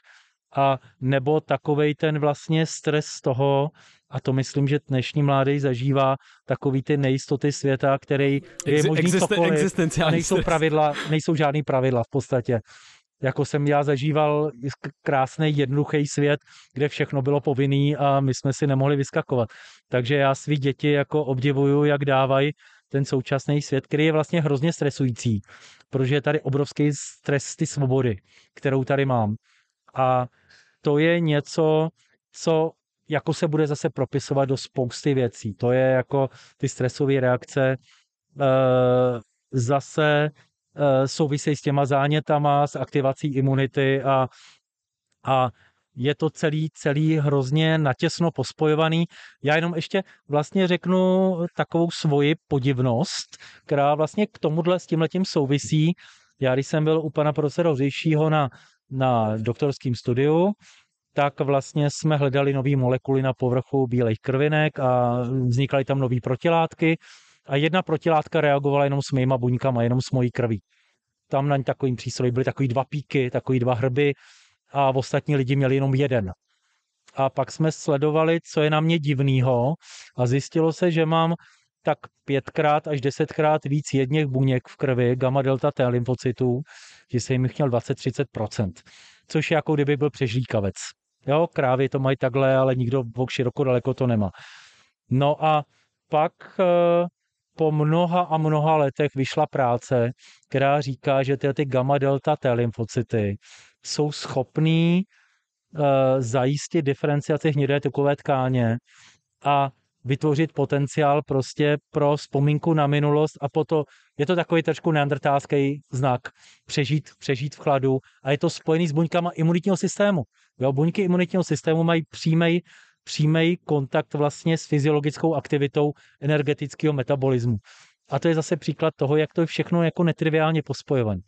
a nebo takovej ten vlastně stres z toho, a to myslím, že dnešní mládej zažívá takový ty nejistoty světa, který je možný Existen, cokoliv a nejsou pravidla, nejsou žádný pravidla v podstatě. Jako jsem já zažíval krásný, jednoduchý svět, kde všechno bylo povinný a my jsme si nemohli vyskakovat. Takže já svý děti jako obdivuju, jak dávají ten současný svět, který je vlastně hrozně stresující, protože je tady obrovský stres ty svobody, kterou tady mám. A to je něco, co jako se bude zase propisovat do spousty věcí. To je jako ty stresové reakce eh, zase eh, souvisejí s těma zánětama, s aktivací imunity a, a je to celý, celý hrozně natěsno pospojovaný. Já jenom ještě vlastně řeknu takovou svoji podivnost, která vlastně k tomuhle s tímhletím souvisí. Já když jsem byl u pana profesora Říšího na, na doktorském studiu, tak vlastně jsme hledali nové molekuly na povrchu bílých krvinek a vznikaly tam nové protilátky a jedna protilátka reagovala jenom s mýma buňkama, jenom s mojí krví. Tam na takovým přístroji byly takový dva píky, takový dva hrby a ostatní lidi měli jenom jeden. A pak jsme sledovali, co je na mě divného a zjistilo se, že mám tak pětkrát až desetkrát víc jedněch buněk v krvi, gamma delta T lymfocytů, že se jim měl 20-30%, což je jako kdyby byl přežlíkavec. Jo, krávy to mají takhle, ale nikdo v široko daleko to nemá. No a pak eh, po mnoha a mnoha letech vyšla práce, která říká, že ty, ty gamma delta T lymfocyty jsou schopný zajistit diferenciaci hnědé tukové tkáně a vytvořit potenciál prostě pro vzpomínku na minulost a to je to takový trošku neandertálský znak, přežít, přežít v chladu a je to spojený s buňkama imunitního systému. Jo, buňky imunitního systému mají přímý přímý kontakt vlastně s fyziologickou aktivitou energetického metabolismu. A to je zase příklad toho, jak to je všechno jako netriviálně pospojované.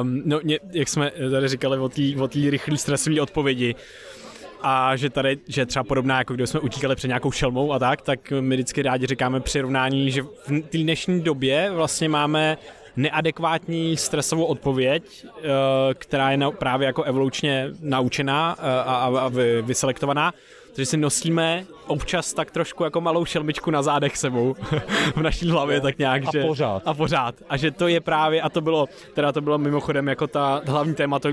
Um, no, jak jsme tady říkali o té rychlé stresové odpovědi, a že tady, že třeba podobná, jako když jsme utíkali před nějakou šelmou a tak, tak my vždycky rádi říkáme přirovnání, že v té dnešní době vlastně máme neadekvátní stresovou odpověď, eh, která je právě jako evolučně naučená eh, a vyselektovaná, takže si nosíme občas tak trošku jako malou šelmičku na zádech sebou v naší hlavě, tak nějak, a že... pořád. A pořád. A že to je právě, a to bylo, teda to bylo mimochodem jako ta hlavní téma té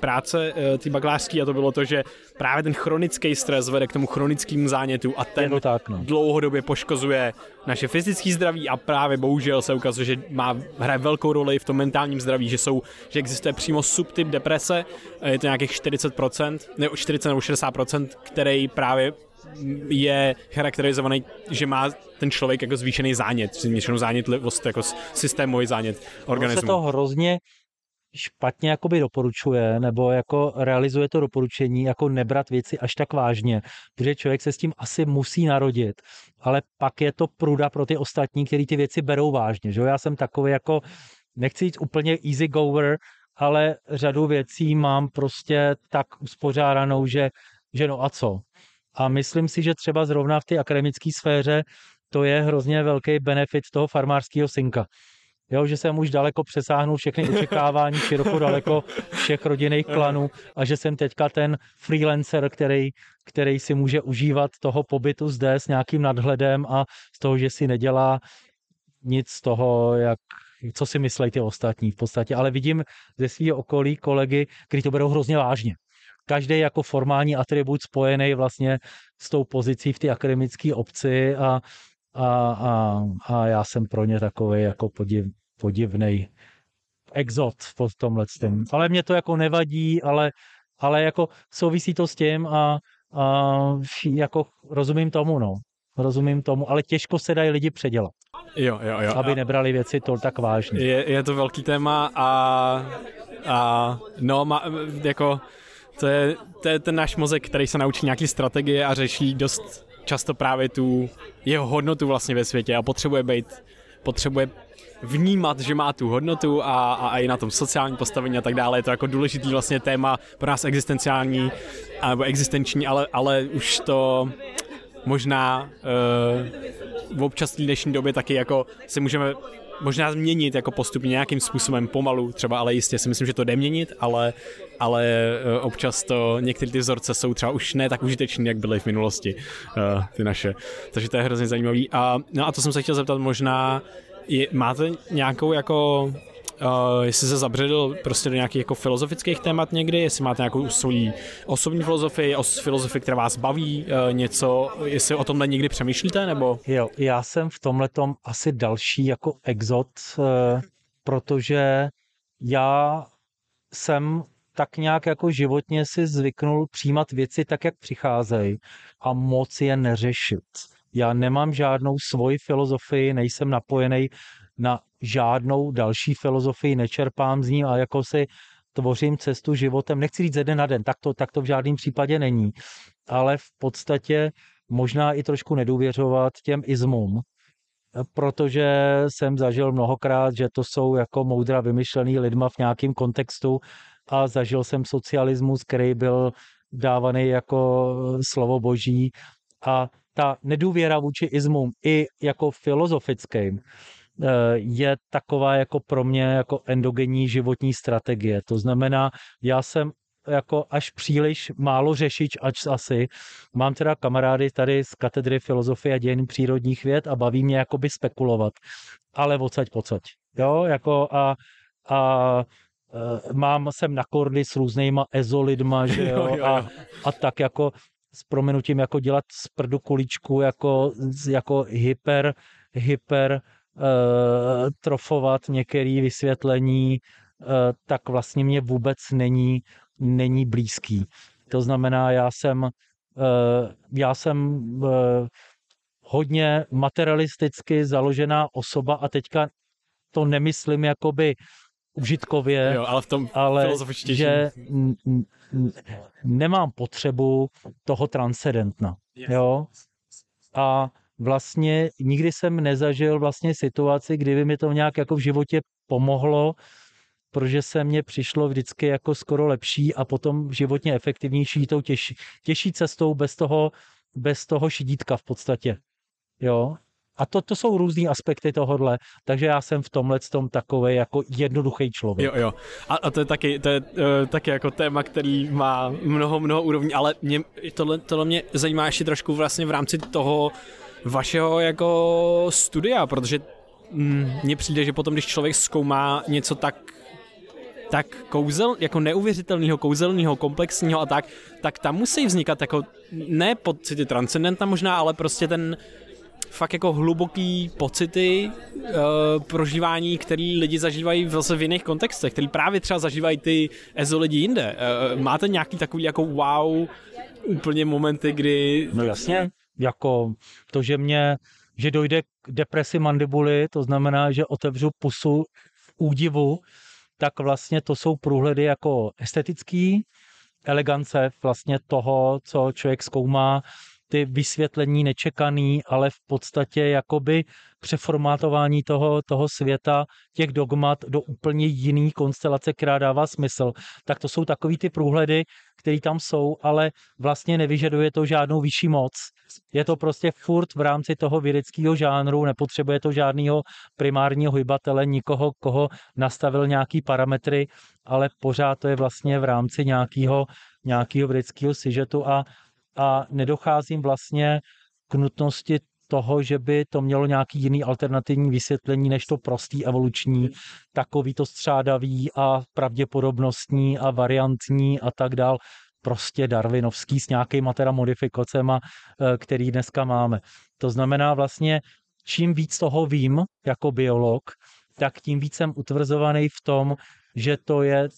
práce, eh, té bakalářské, a to bylo to, že právě ten chronický stres vede k tomu chronickému zánětu a ten tak, no. dlouhodobě poškozuje naše fyzické zdraví a právě bohužel se ukazuje, že má hraje velkou roli v tom mentálním zdraví, že jsou, že existuje přímo subtyp deprese, eh, je to nějakých 40%, ne 40 nebo 60%, který právě je charakterizovaný, že má ten člověk jako zvýšený zánět, zvýšenou zánětlivost, jako systémový zánět organismu. se to hrozně špatně jakoby doporučuje, nebo jako realizuje to doporučení, jako nebrat věci až tak vážně, protože člověk se s tím asi musí narodit, ale pak je to pruda pro ty ostatní, kteří ty věci berou vážně, že Já jsem takový jako, nechci jít úplně easy goer, ale řadu věcí mám prostě tak uspořádanou, že, že no a co. A myslím si, že třeba zrovna v té akademické sféře to je hrozně velký benefit toho farmářského synka. Jo, že jsem už daleko přesáhnul všechny očekávání, široko daleko všech rodinných klanů a že jsem teďka ten freelancer, který, který si může užívat toho pobytu zde s nějakým nadhledem a z toho, že si nedělá nic z toho, jak, co si myslí ty ostatní v podstatě. Ale vidím ze svého okolí kolegy, kteří to berou hrozně vážně každý jako formální atribut spojený vlastně s tou pozicí v té akademické obci a, a, a, a já jsem pro ně takový jako podiv, podivný exot v tomhle tím. Ale mě to jako nevadí, ale, ale jako souvisí to s tím a, a jako rozumím tomu, no. Rozumím tomu, ale těžko se dají lidi předělat. Jo, jo, jo. Aby nebrali věci to tak vážně. Je, je to velký téma a, a no, ma, jako to je, to je ten náš mozek, který se naučí nějaký strategie a řeší dost často právě tu jeho hodnotu vlastně ve světě a potřebuje být, potřebuje vnímat, že má tu hodnotu a, a, a i na tom sociální postavení a tak dále. Je to jako důležitý vlastně téma pro nás existenciální nebo existenční, ale, ale už to možná uh, v občas v dnešní době taky jako si můžeme možná změnit jako postupně nějakým způsobem pomalu, třeba ale jistě si myslím, že to jde měnit, ale, ale eh, občas to, některé ty vzorce jsou třeba už ne tak užiteční, jak byly v minulosti, uh, ty naše. Takže to je hrozně zajímavý. A, no a to jsem se chtěl zeptat možná, je, máte nějakou jako Uh, jestli se zabředl prostě do nějakých jako filozofických témat někdy, jestli máte nějakou svoji osobní filozofii, os, filozofii, která vás baví, uh, něco, jestli o tomhle někdy přemýšlíte, nebo? Jo, já jsem v tomhle asi další jako exot, uh, protože já jsem tak nějak jako životně si zvyknul přijímat věci tak, jak přicházejí a moc je neřešit. Já nemám žádnou svoji filozofii, nejsem napojený na žádnou další filozofii, nečerpám z ní a jako si tvořím cestu životem. Nechci říct ze den na den, tak to, tak to v žádném případě není. Ale v podstatě možná i trošku nedůvěřovat těm izmům, protože jsem zažil mnohokrát, že to jsou jako moudra vymyšlený lidma v nějakém kontextu a zažil jsem socialismus, který byl dávaný jako slovo boží a ta nedůvěra vůči izmům i jako filozofickým je taková jako pro mě jako endogenní životní strategie. To znamená, já jsem jako až příliš málo řešič, ač asi. Mám teda kamarády tady z katedry filozofie a dějin přírodních věd a baví mě jakoby spekulovat. Ale odsaď pocať. Jo, jako a, a e, mám sem na kordy s různýma ezolidma, že jo, jo, jo. A, a tak jako s proměnutím jako dělat z prdu kuličku jako, jako hyper, hyper trofovat některé vysvětlení, uh, tak vlastně mě vůbec není, není blízký. To znamená, já jsem, eh, já jsem eh, hodně materialisticky založená osoba a teďka to nemyslím jakoby užitkově, jo, ale v tom ale že nemám potřebu toho transcendentna. Jo? A vlastně nikdy jsem nezažil vlastně situaci, kdyby mi to nějak jako v životě pomohlo, protože se mně přišlo vždycky jako skoro lepší a potom životně efektivnější tou těžší, těžší cestou bez toho, bez toho šidítka v podstatě. Jo? A to, to jsou různý aspekty tohohle, takže já jsem v tomhle tom takový jako jednoduchý člověk. Jo, jo. A, a to je taky, to je uh, taky jako téma, který má mnoho, mnoho úrovní, ale mě, tohle, tohle mě zajímá ještě trošku vlastně v rámci toho vašeho jako studia, protože mm, mně přijde, že potom, když člověk zkoumá něco tak tak kouzel, jako neuvěřitelného, kouzelného, komplexního a tak, tak tam musí vznikat jako ne pocity transcendenta možná, ale prostě ten fakt jako hluboký pocity uh, prožívání, který lidi zažívají zase v jiných kontextech, který právě třeba zažívají ty EZO lidi jinde. Uh, máte nějaký takový jako wow úplně momenty, kdy... No jasně, jako to, že mě, že dojde k depresi mandibuly, to znamená, že otevřu pusu v údivu, tak vlastně to jsou průhledy jako estetický, elegance vlastně toho, co člověk zkoumá, ty vysvětlení nečekaný, ale v podstatě jakoby přeformátování toho, toho světa, těch dogmat do úplně jiný konstelace, která dává smysl. Tak to jsou takový ty průhledy, které tam jsou, ale vlastně nevyžaduje to žádnou vyšší moc. Je to prostě furt v rámci toho vědeckého žánru, nepotřebuje to žádného primárního hybatele, nikoho, koho nastavil nějaký parametry, ale pořád to je vlastně v rámci nějakého nějakého vědeckého sižetu a a nedocházím vlastně k nutnosti toho, že by to mělo nějaký jiný alternativní vysvětlení než to prostý evoluční, takový to střádavý a pravděpodobnostní a variantní a tak dál, prostě darwinovský s nějakýma teda modifikacemi, eh, který dneska máme. To znamená vlastně, čím víc toho vím jako biolog, tak tím víc jsem utvrzovaný v tom, že to je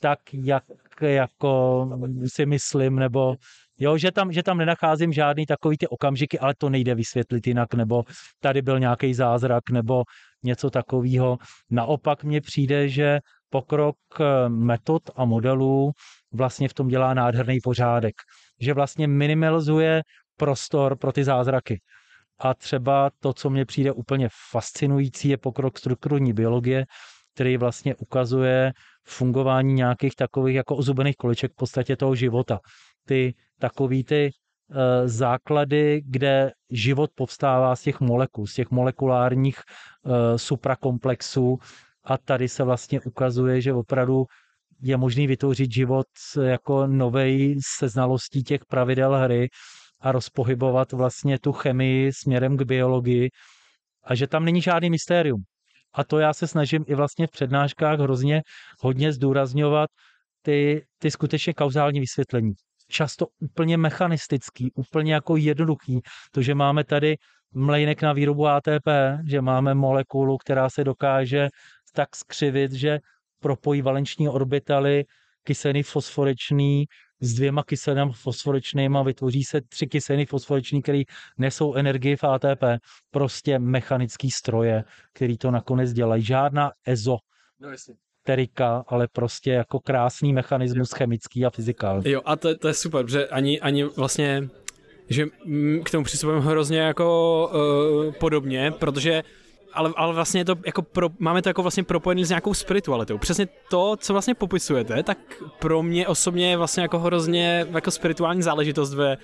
tak, jak jako si myslím, nebo Jo, že tam, že tam nenacházím žádný takový ty okamžiky, ale to nejde vysvětlit jinak, nebo tady byl nějaký zázrak, nebo něco takového. Naopak mně přijde, že pokrok eh, metod a modelů vlastně v tom dělá nádherný pořádek. Že vlastně minimalizuje prostor pro ty zázraky. A třeba to, co mně přijde úplně fascinující, je pokrok strukturní biologie, který vlastně ukazuje fungování nějakých takových jako ozubených koleček v podstatě toho života. Ty takový ty uh, základy, kde život povstává z těch molekul, z těch molekulárních uh, suprakomplexů a tady se vlastně ukazuje, že opravdu je možný vytvořit život jako novej se znalostí těch pravidel hry a rozpohybovat vlastně tu chemii směrem k biologii a že tam není žádný mystérium. A to já se snažím i vlastně v přednáškách hrozně hodně zdůrazňovat ty, ty skutečně kauzální vysvětlení často úplně mechanistický, úplně jako jednoduchý. To, že máme tady mlejnek na výrobu ATP, že máme molekulu, která se dokáže tak skřivit, že propojí valenční orbitaly kyseliny fosforečný s dvěma kyselinami fosforečnými vytvoří se tři kyseliny fosforečný, které nesou energii v ATP. Prostě mechanický stroje, který to nakonec dělají. Žádná EZO. No, esoterika, ale prostě jako krásný mechanismus chemický a fyzikální. Jo, a to, to je super, protože ani, ani vlastně že k tomu přistupujeme hrozně jako uh, podobně, protože ale, ale vlastně je to jako pro, máme to jako vlastně propojený s nějakou spiritualitou. Přesně to, co vlastně popisujete, tak pro mě osobně je vlastně jako hrozně jako spirituální záležitost ve,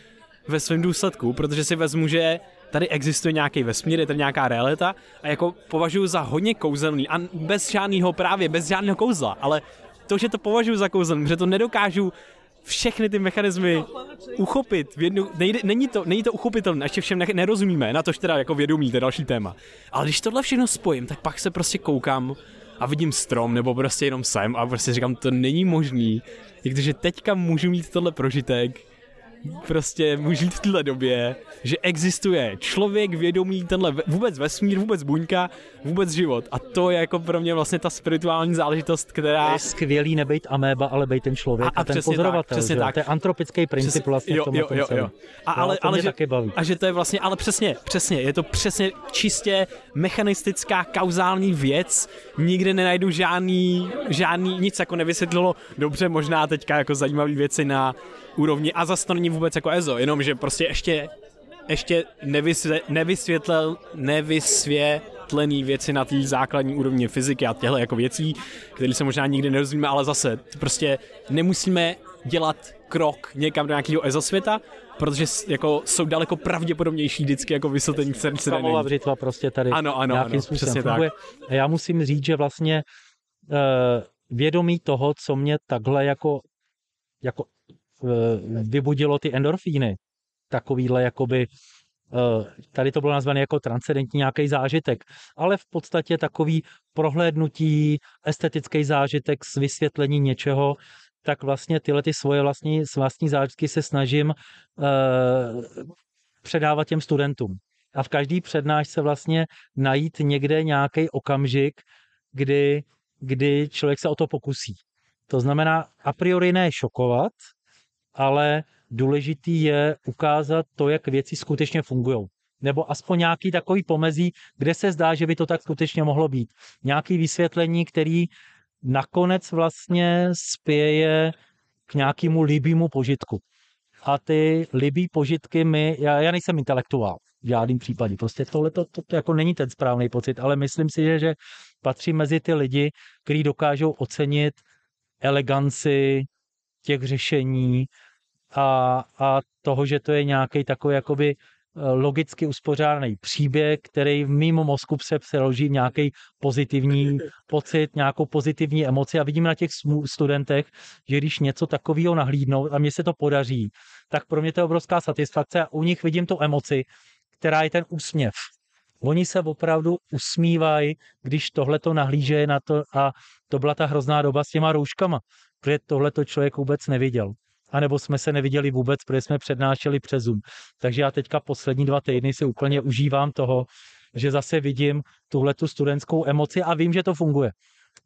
ve svém důsledku, protože si vezmu, že tady existuje nějaký vesmír, je tady nějaká realita a jako považuji za hodně kouzelný a bez žádného právě, bez žádného kouzla, ale to, že to považuji za kouzelný, že to nedokážu všechny ty mechanismy uchopit. V jednu, nejde, není, to, není to uchopitelné, ještě všem ne, nerozumíme, na tož teda jako vědomí, to je další téma. Ale když tohle všechno spojím, tak pak se prostě koukám a vidím strom, nebo prostě jenom sem a prostě říkám, to není možný. Když teďka můžu mít tohle prožitek, prostě můžu žít v téhle době, že existuje člověk vědomý, tenhle vůbec vesmír, vůbec buňka, vůbec život. A to je jako pro mě vlastně ta spirituální záležitost, která... Je skvělý nebejt améba, ale bejt ten člověk a, a, a ten pozorovatel. Tak, přesně tak. To je antropický princip přesně, vlastně jo, v tom jo, jo, jo. A, ale, no, ale, že, taky baví. a že to je vlastně, ale přesně, přesně, je to přesně čistě mechanistická, kauzální věc, nikde nenajdu žádný, žádný, nic jako nevysvětlilo, dobře, možná teďka jako zajímavé věci na úrovni a zase to není vůbec jako EZO, jenom že prostě ještě ještě nevysvě, nevysvětlel, nevysvětlený věci na té základní úrovni fyziky a těchto jako věcí, které se možná nikdy nerozumíme, ale zase prostě nemusíme dělat krok někam do nějakého ezosvěta, protože jako jsou daleko pravděpodobnější vždycky jako vysvětlení srdce. Samová břitva prostě tady ano, ano, nějakým ano, způsobem funguje. Tak. A já musím říct, že vlastně uh, vědomí toho, co mě takhle jako, jako vybudilo ty endorfíny, takovýhle jakoby eh, tady to bylo nazvané jako transcendentní nějaký zážitek, ale v podstatě takový prohlédnutí, estetický zážitek s vysvětlení něčeho, tak vlastně tyhle ty svoje vlastní, vlastní zážitky se snažím uh, předávat těm studentům. A v každý přednášce vlastně najít někde nějaký okamžik, kdy, kdy člověk se o to pokusí. To znamená a priori ne šokovat, ale důležitý je ukázat to, jak věci skutečně fungují. Nebo aspoň nějaký takový pomezí, kde se zdá, že by to tak skutečně mohlo být. Nějaký vysvětlení, který nakonec vlastně spěje k nějakému libýmu požitku. A ty libý požitky my, já, já nejsem intelektuál v žádném případě, prostě tohle to, to, to jako není ten správný pocit, ale myslím si, že, že patří mezi ty lidi, kteří dokážou ocenit eleganci těch řešení, a, a toho, že to je nějaký takový jakoby eh, logicky uspořádaný příběh, který v mým mozku se přeloží v nějaký pozitivní pocit, nějakou pozitivní emoci a vidím na těch studentech, že když něco takového nahlídnou a mně se to podaří, tak pro mě to je obrovská satisfakce a u nich vidím tu emoci, která je ten úsměv. Oni se opravdu usmívají, když tohle to nahlíže na to a to byla ta hrozná doba s těma rouškama, protože tohle to člověk vůbec neviděl anebo jsme se neviděli vůbec, protože jsme přednášeli přes Zoom. Takže já teďka poslední dva týdny si úplně užívám toho, že zase vidím tuhle tu studentskou emoci a vím, že to funguje.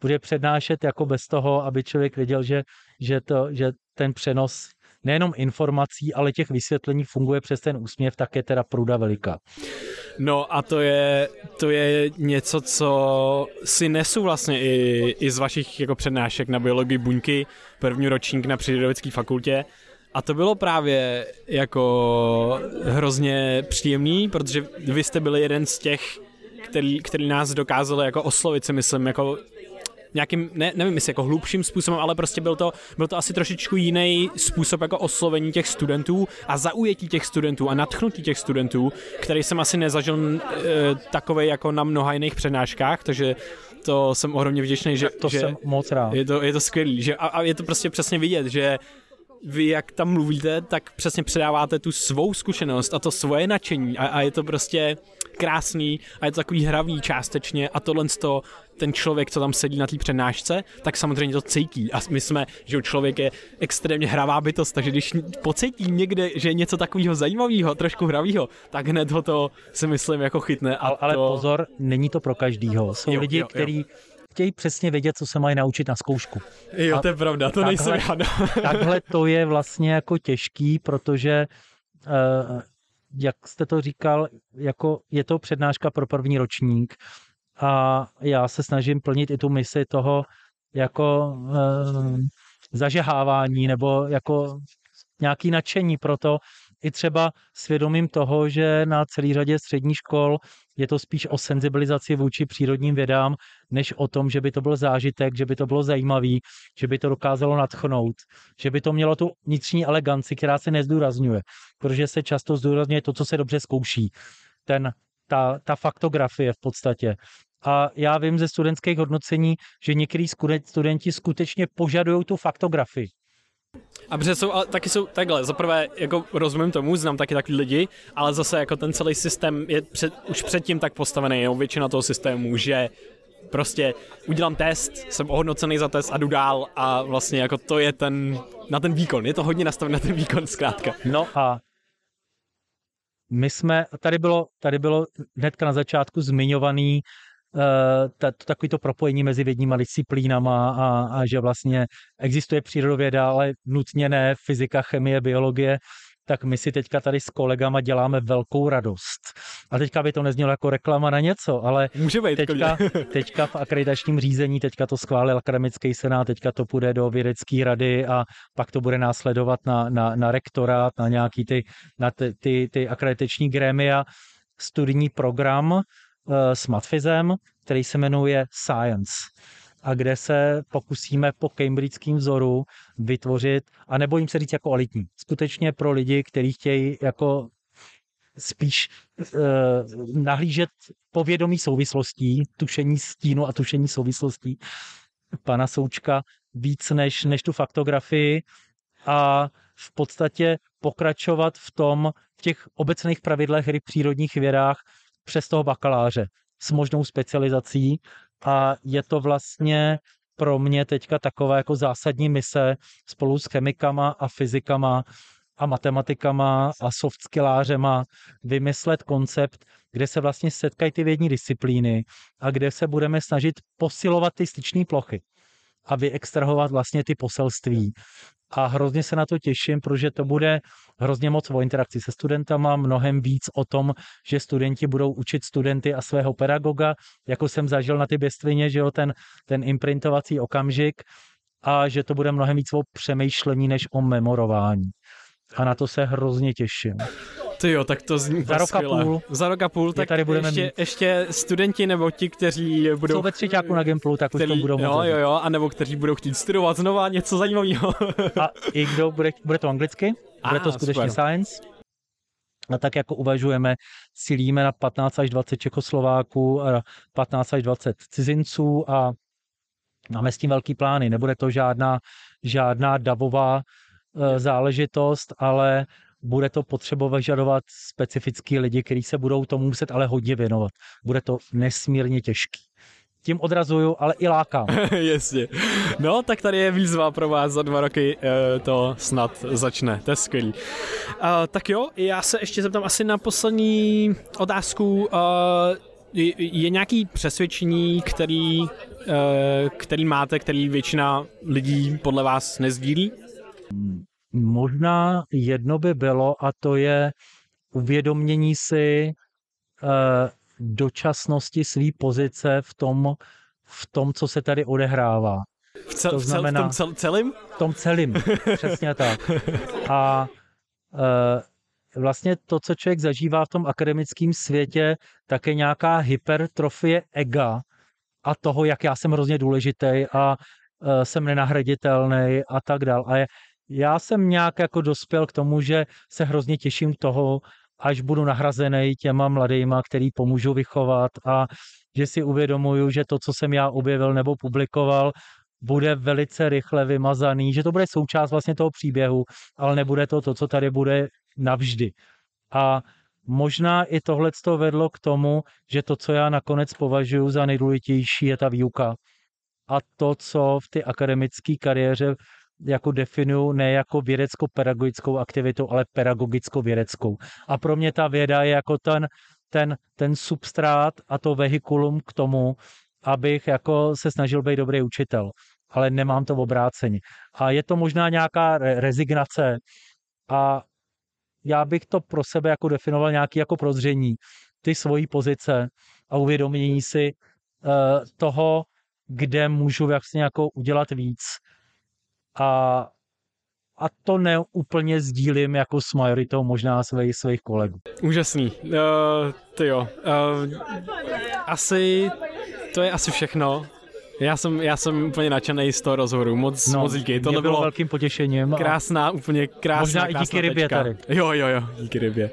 Bude přednášet jako bez toho, aby člověk věděl, že, že, to, že ten přenos nejenom informací, ale těch vysvětlení funguje přes ten úsměv, tak je teda pruda veliká. No a to je, to je něco, co si nesu vlastně i, i z vašich jako přednášek na biologii buňky, první ročník na přírodovědské fakultě. A to bylo právě jako hrozně příjemný, protože vy jste byli jeden z těch, který, který nás dokázali jako oslovit, si myslím, jako nějakým, ne, nevím jestli jako hlubším způsobem, ale prostě byl to, byl to asi trošičku jiný způsob jako oslovení těch studentů a zaujetí těch studentů a natchnutí těch studentů, který jsem asi nezažil e, takový jako na mnoha jiných přednáškách, takže to jsem ohromně vděčný, že, to že jsem moc rád. Je to, je to skvělý, že a, a je to prostě přesně vidět, že vy jak tam mluvíte, tak přesně předáváte tu svou zkušenost a to svoje nadšení a, a je to prostě krásný a je to takový hravý částečně a tohle to ten člověk, co tam sedí na té přednášce, tak samozřejmě to cítí. A my jsme, že člověk je extrémně hravá bytost, takže když pocítí někde, že je něco takového zajímavého, trošku hravého, tak hned ho to si myslím jako chytne. A ale, ale to... pozor, není to pro každýho. Jsou jo, lidi, kteří chtějí přesně vědět, co se mají naučit na zkoušku. Jo, a to je pravda, to takhle, nejsem já. No. takhle to je vlastně jako těžký, protože uh, jak jste to říkal, jako je to přednáška pro první ročník a já se snažím plnit i tu misi toho jako uh, zažehávání nebo jako nějaký nadšení pro to, i třeba svědomím toho, že na celý řadě středních škol je to spíš o senzibilizaci vůči přírodním vědám, než o tom, že by to byl zážitek, že by to bylo zajímavý, že by to dokázalo nadchnout, že by to mělo tu vnitřní eleganci, která se nezdůrazňuje, protože se často zdůrazňuje to, co se dobře zkouší. Ten, ta, ta faktografie v podstatě. A já vím ze studentských hodnocení, že některý studenti skutečně požadují tu faktografii. A protože jsou, ale taky jsou takhle, zaprvé jako rozumím tomu, znám taky takový lidi, ale zase jako ten celý systém je před, už předtím tak postavený, jo, většina toho systému, že prostě udělám test, jsem ohodnocený za test a jdu dál. A vlastně jako to je ten, na ten výkon, je to hodně nastavené na ten výkon zkrátka. No a my jsme, tady bylo, tady bylo hnedka na začátku zmiňovaný takový to propojení mezi vědníma disciplínama a, a že vlastně existuje přírodověda, ale nutně ne fyzika, chemie, biologie tak my si teďka tady s kolegama děláme velkou radost. A teďka by to neznělo jako reklama na něco, ale Může být, teďka, teďka v akreditačním řízení, teďka to schválil akademický senát, teďka to půjde do vědecké rady a pak to bude následovat na, na, na rektorát, na nějaký ty, na ty, ty, ty akreditační grémia, studijní program s matfizem, který se jmenuje Science a kde se pokusíme po cambridgeském vzoru vytvořit, a nebojím se říct jako elitní, skutečně pro lidi, kteří chtějí jako spíš uh, nahlížet povědomí souvislostí, tušení stínu a tušení souvislostí pana Součka víc než, než tu faktografii a v podstatě pokračovat v tom, v těch obecných pravidlech hry v přírodních vědách přes toho bakaláře s možnou specializací. A je to vlastně pro mě teďka taková jako zásadní mise spolu s chemikama a fyzikama a matematikama a soft skillářema vymyslet koncept, kde se vlastně setkají ty vědní disciplíny a kde se budeme snažit posilovat ty styční plochy a vyextrahovat vlastně ty poselství a hrozně se na to těším, protože to bude hrozně moc o interakci se studentama, mnohem víc o tom, že studenti budou učit studenty a svého pedagoga, jako jsem zažil na ty běstvině, že jo, ten, ten imprintovací okamžik a že to bude mnohem víc o přemýšlení než o memorování. A na to se hrozně těším. Ty jo, tak to zní za rok a půl. Za rok a půl, tak tady budeme ještě, mít. ještě studenti nebo ti, kteří budou... Jsou ve třetíku na Gimplu, tak který, už to budou Jo, jo, jo, a nebo kteří budou chtít studovat znova něco zajímavého. a i kdo bude, bude to anglicky, bude to skutečně super. science. A tak jako uvažujeme, cílíme na 15 až 20 Čechoslováků, 15 až 20 cizinců a máme s tím velký plány. Nebude to žádná, žádná davová e, záležitost, ale bude to potřebovat vyžadovat specifický lidi, kteří se budou tomu muset ale hodně věnovat. Bude to nesmírně těžký. Tím odrazuju, ale i lákám. Jasně. No, tak tady je výzva pro vás za dva roky, eh, to snad začne. To je skvělý. Uh, tak jo, já se ještě zeptám asi na poslední otázku. Uh, je, nějaký přesvědčení, který, který máte, který většina lidí podle vás nezdílí? Možná jedno by bylo, a to je uvědomění si eh, dočasnosti své pozice v tom, v tom, co se tady odehrává. V, cel, to znamená, v tom cel, celém? V tom celém, přesně tak. A e, vlastně to, co člověk zažívá v tom akademickém světě, tak je nějaká hypertrofie ega a toho, jak já jsem hrozně důležitý a e, jsem nenahraditelný a tak dál. A je, já jsem nějak jako dospěl k tomu, že se hrozně těším toho, až budu nahrazený těma mladýma, který pomůžu vychovat a že si uvědomuju, že to, co jsem já objevil nebo publikoval, bude velice rychle vymazaný, že to bude součást vlastně toho příběhu, ale nebude to to, co tady bude navždy. A možná i tohle to vedlo k tomu, že to, co já nakonec považuji za nejdůležitější, je ta výuka. A to, co v té akademické kariéře jako definuju ne jako vědecko-pedagogickou aktivitu, ale pedagogicko-vědeckou. A pro mě ta věda je jako ten, ten, ten substrát a to vehikulum k tomu, abych jako se snažil být dobrý učitel. Ale nemám to v obrácení. A je to možná nějaká rezignace a já bych to pro sebe jako definoval nějaký jako prozření, ty svojí pozice a uvědomění si uh, toho, kde můžu vlastně jako udělat víc a, a to neúplně sdílím jako s majoritou možná svých, svých kolegů. Úžasný. Uh, ty jo. Uh, asi, to je asi všechno. Já jsem, já jsem úplně nadšený z toho rozhovoru, moc, no, moc díky. Tohle bylo, bylo velkým potěšením. Krásná, úplně krásná, Možná krásná i díky rybě tečka. tady. Jo, jo, jo, díky rybě.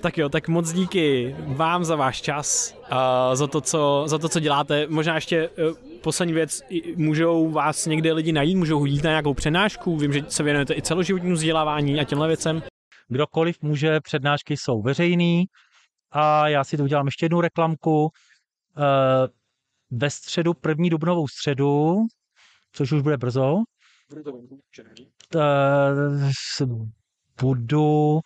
Tak jo, tak moc díky vám za váš čas, uh, za, to, co, za to, co děláte. Možná ještě uh, poslední věc, můžou vás někde lidi najít, můžou hodit na nějakou přednášku, vím, že se věnujete i celoživotnímu vzdělávání a těmhle věcem. Kdokoliv může, přednášky jsou veřejný a já si to udělám ještě jednu reklamku. Uh, ve středu, první dubnovou středu, což už bude brzo, budu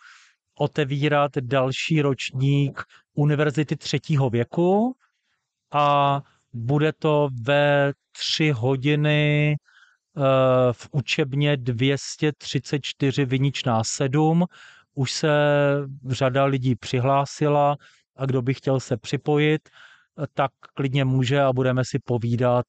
otevírat další ročník univerzity třetího věku a bude to ve tři hodiny eh, v učebně 234 Viničná 7. Už se řada lidí přihlásila a kdo by chtěl se připojit, tak klidně může a budeme si povídat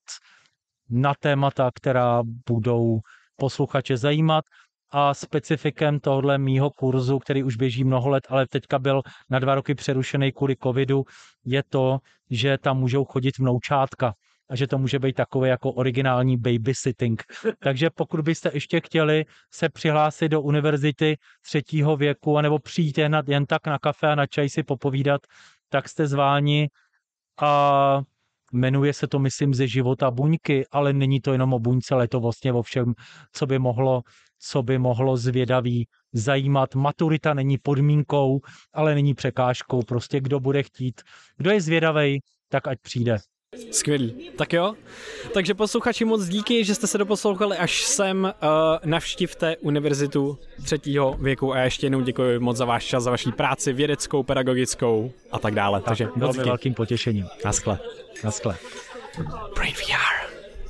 na témata, která budou posluchače zajímat a specifikem tohle mýho kurzu, který už běží mnoho let, ale teďka byl na dva roky přerušený kvůli covidu, je to, že tam můžou chodit vnoučátka a že to může být takové jako originální babysitting. Takže pokud byste ještě chtěli se přihlásit do univerzity třetího věku anebo přijít jen, jen tak na kafe a na čaj si popovídat, tak jste zváni a Jmenuje se to, myslím, ze života buňky, ale není to jenom o buňce, ale je to vlastně o všem, co by mohlo, co by mohlo zvědavý zajímat. Maturita není podmínkou, ale není překážkou. Prostě kdo bude chtít, kdo je zvědavý, tak ať přijde. Skvělý. Tak jo. Takže posluchači moc díky, že jste se doposlouchali až sem. Uh, navštivte univerzitu třetího věku a ještě jednou děkuji moc za váš čas, za vaší práci vědeckou, pedagogickou a tak dále. Tak, Takže velmi velkým potěšením. Naschle. Naschle. Brain VR.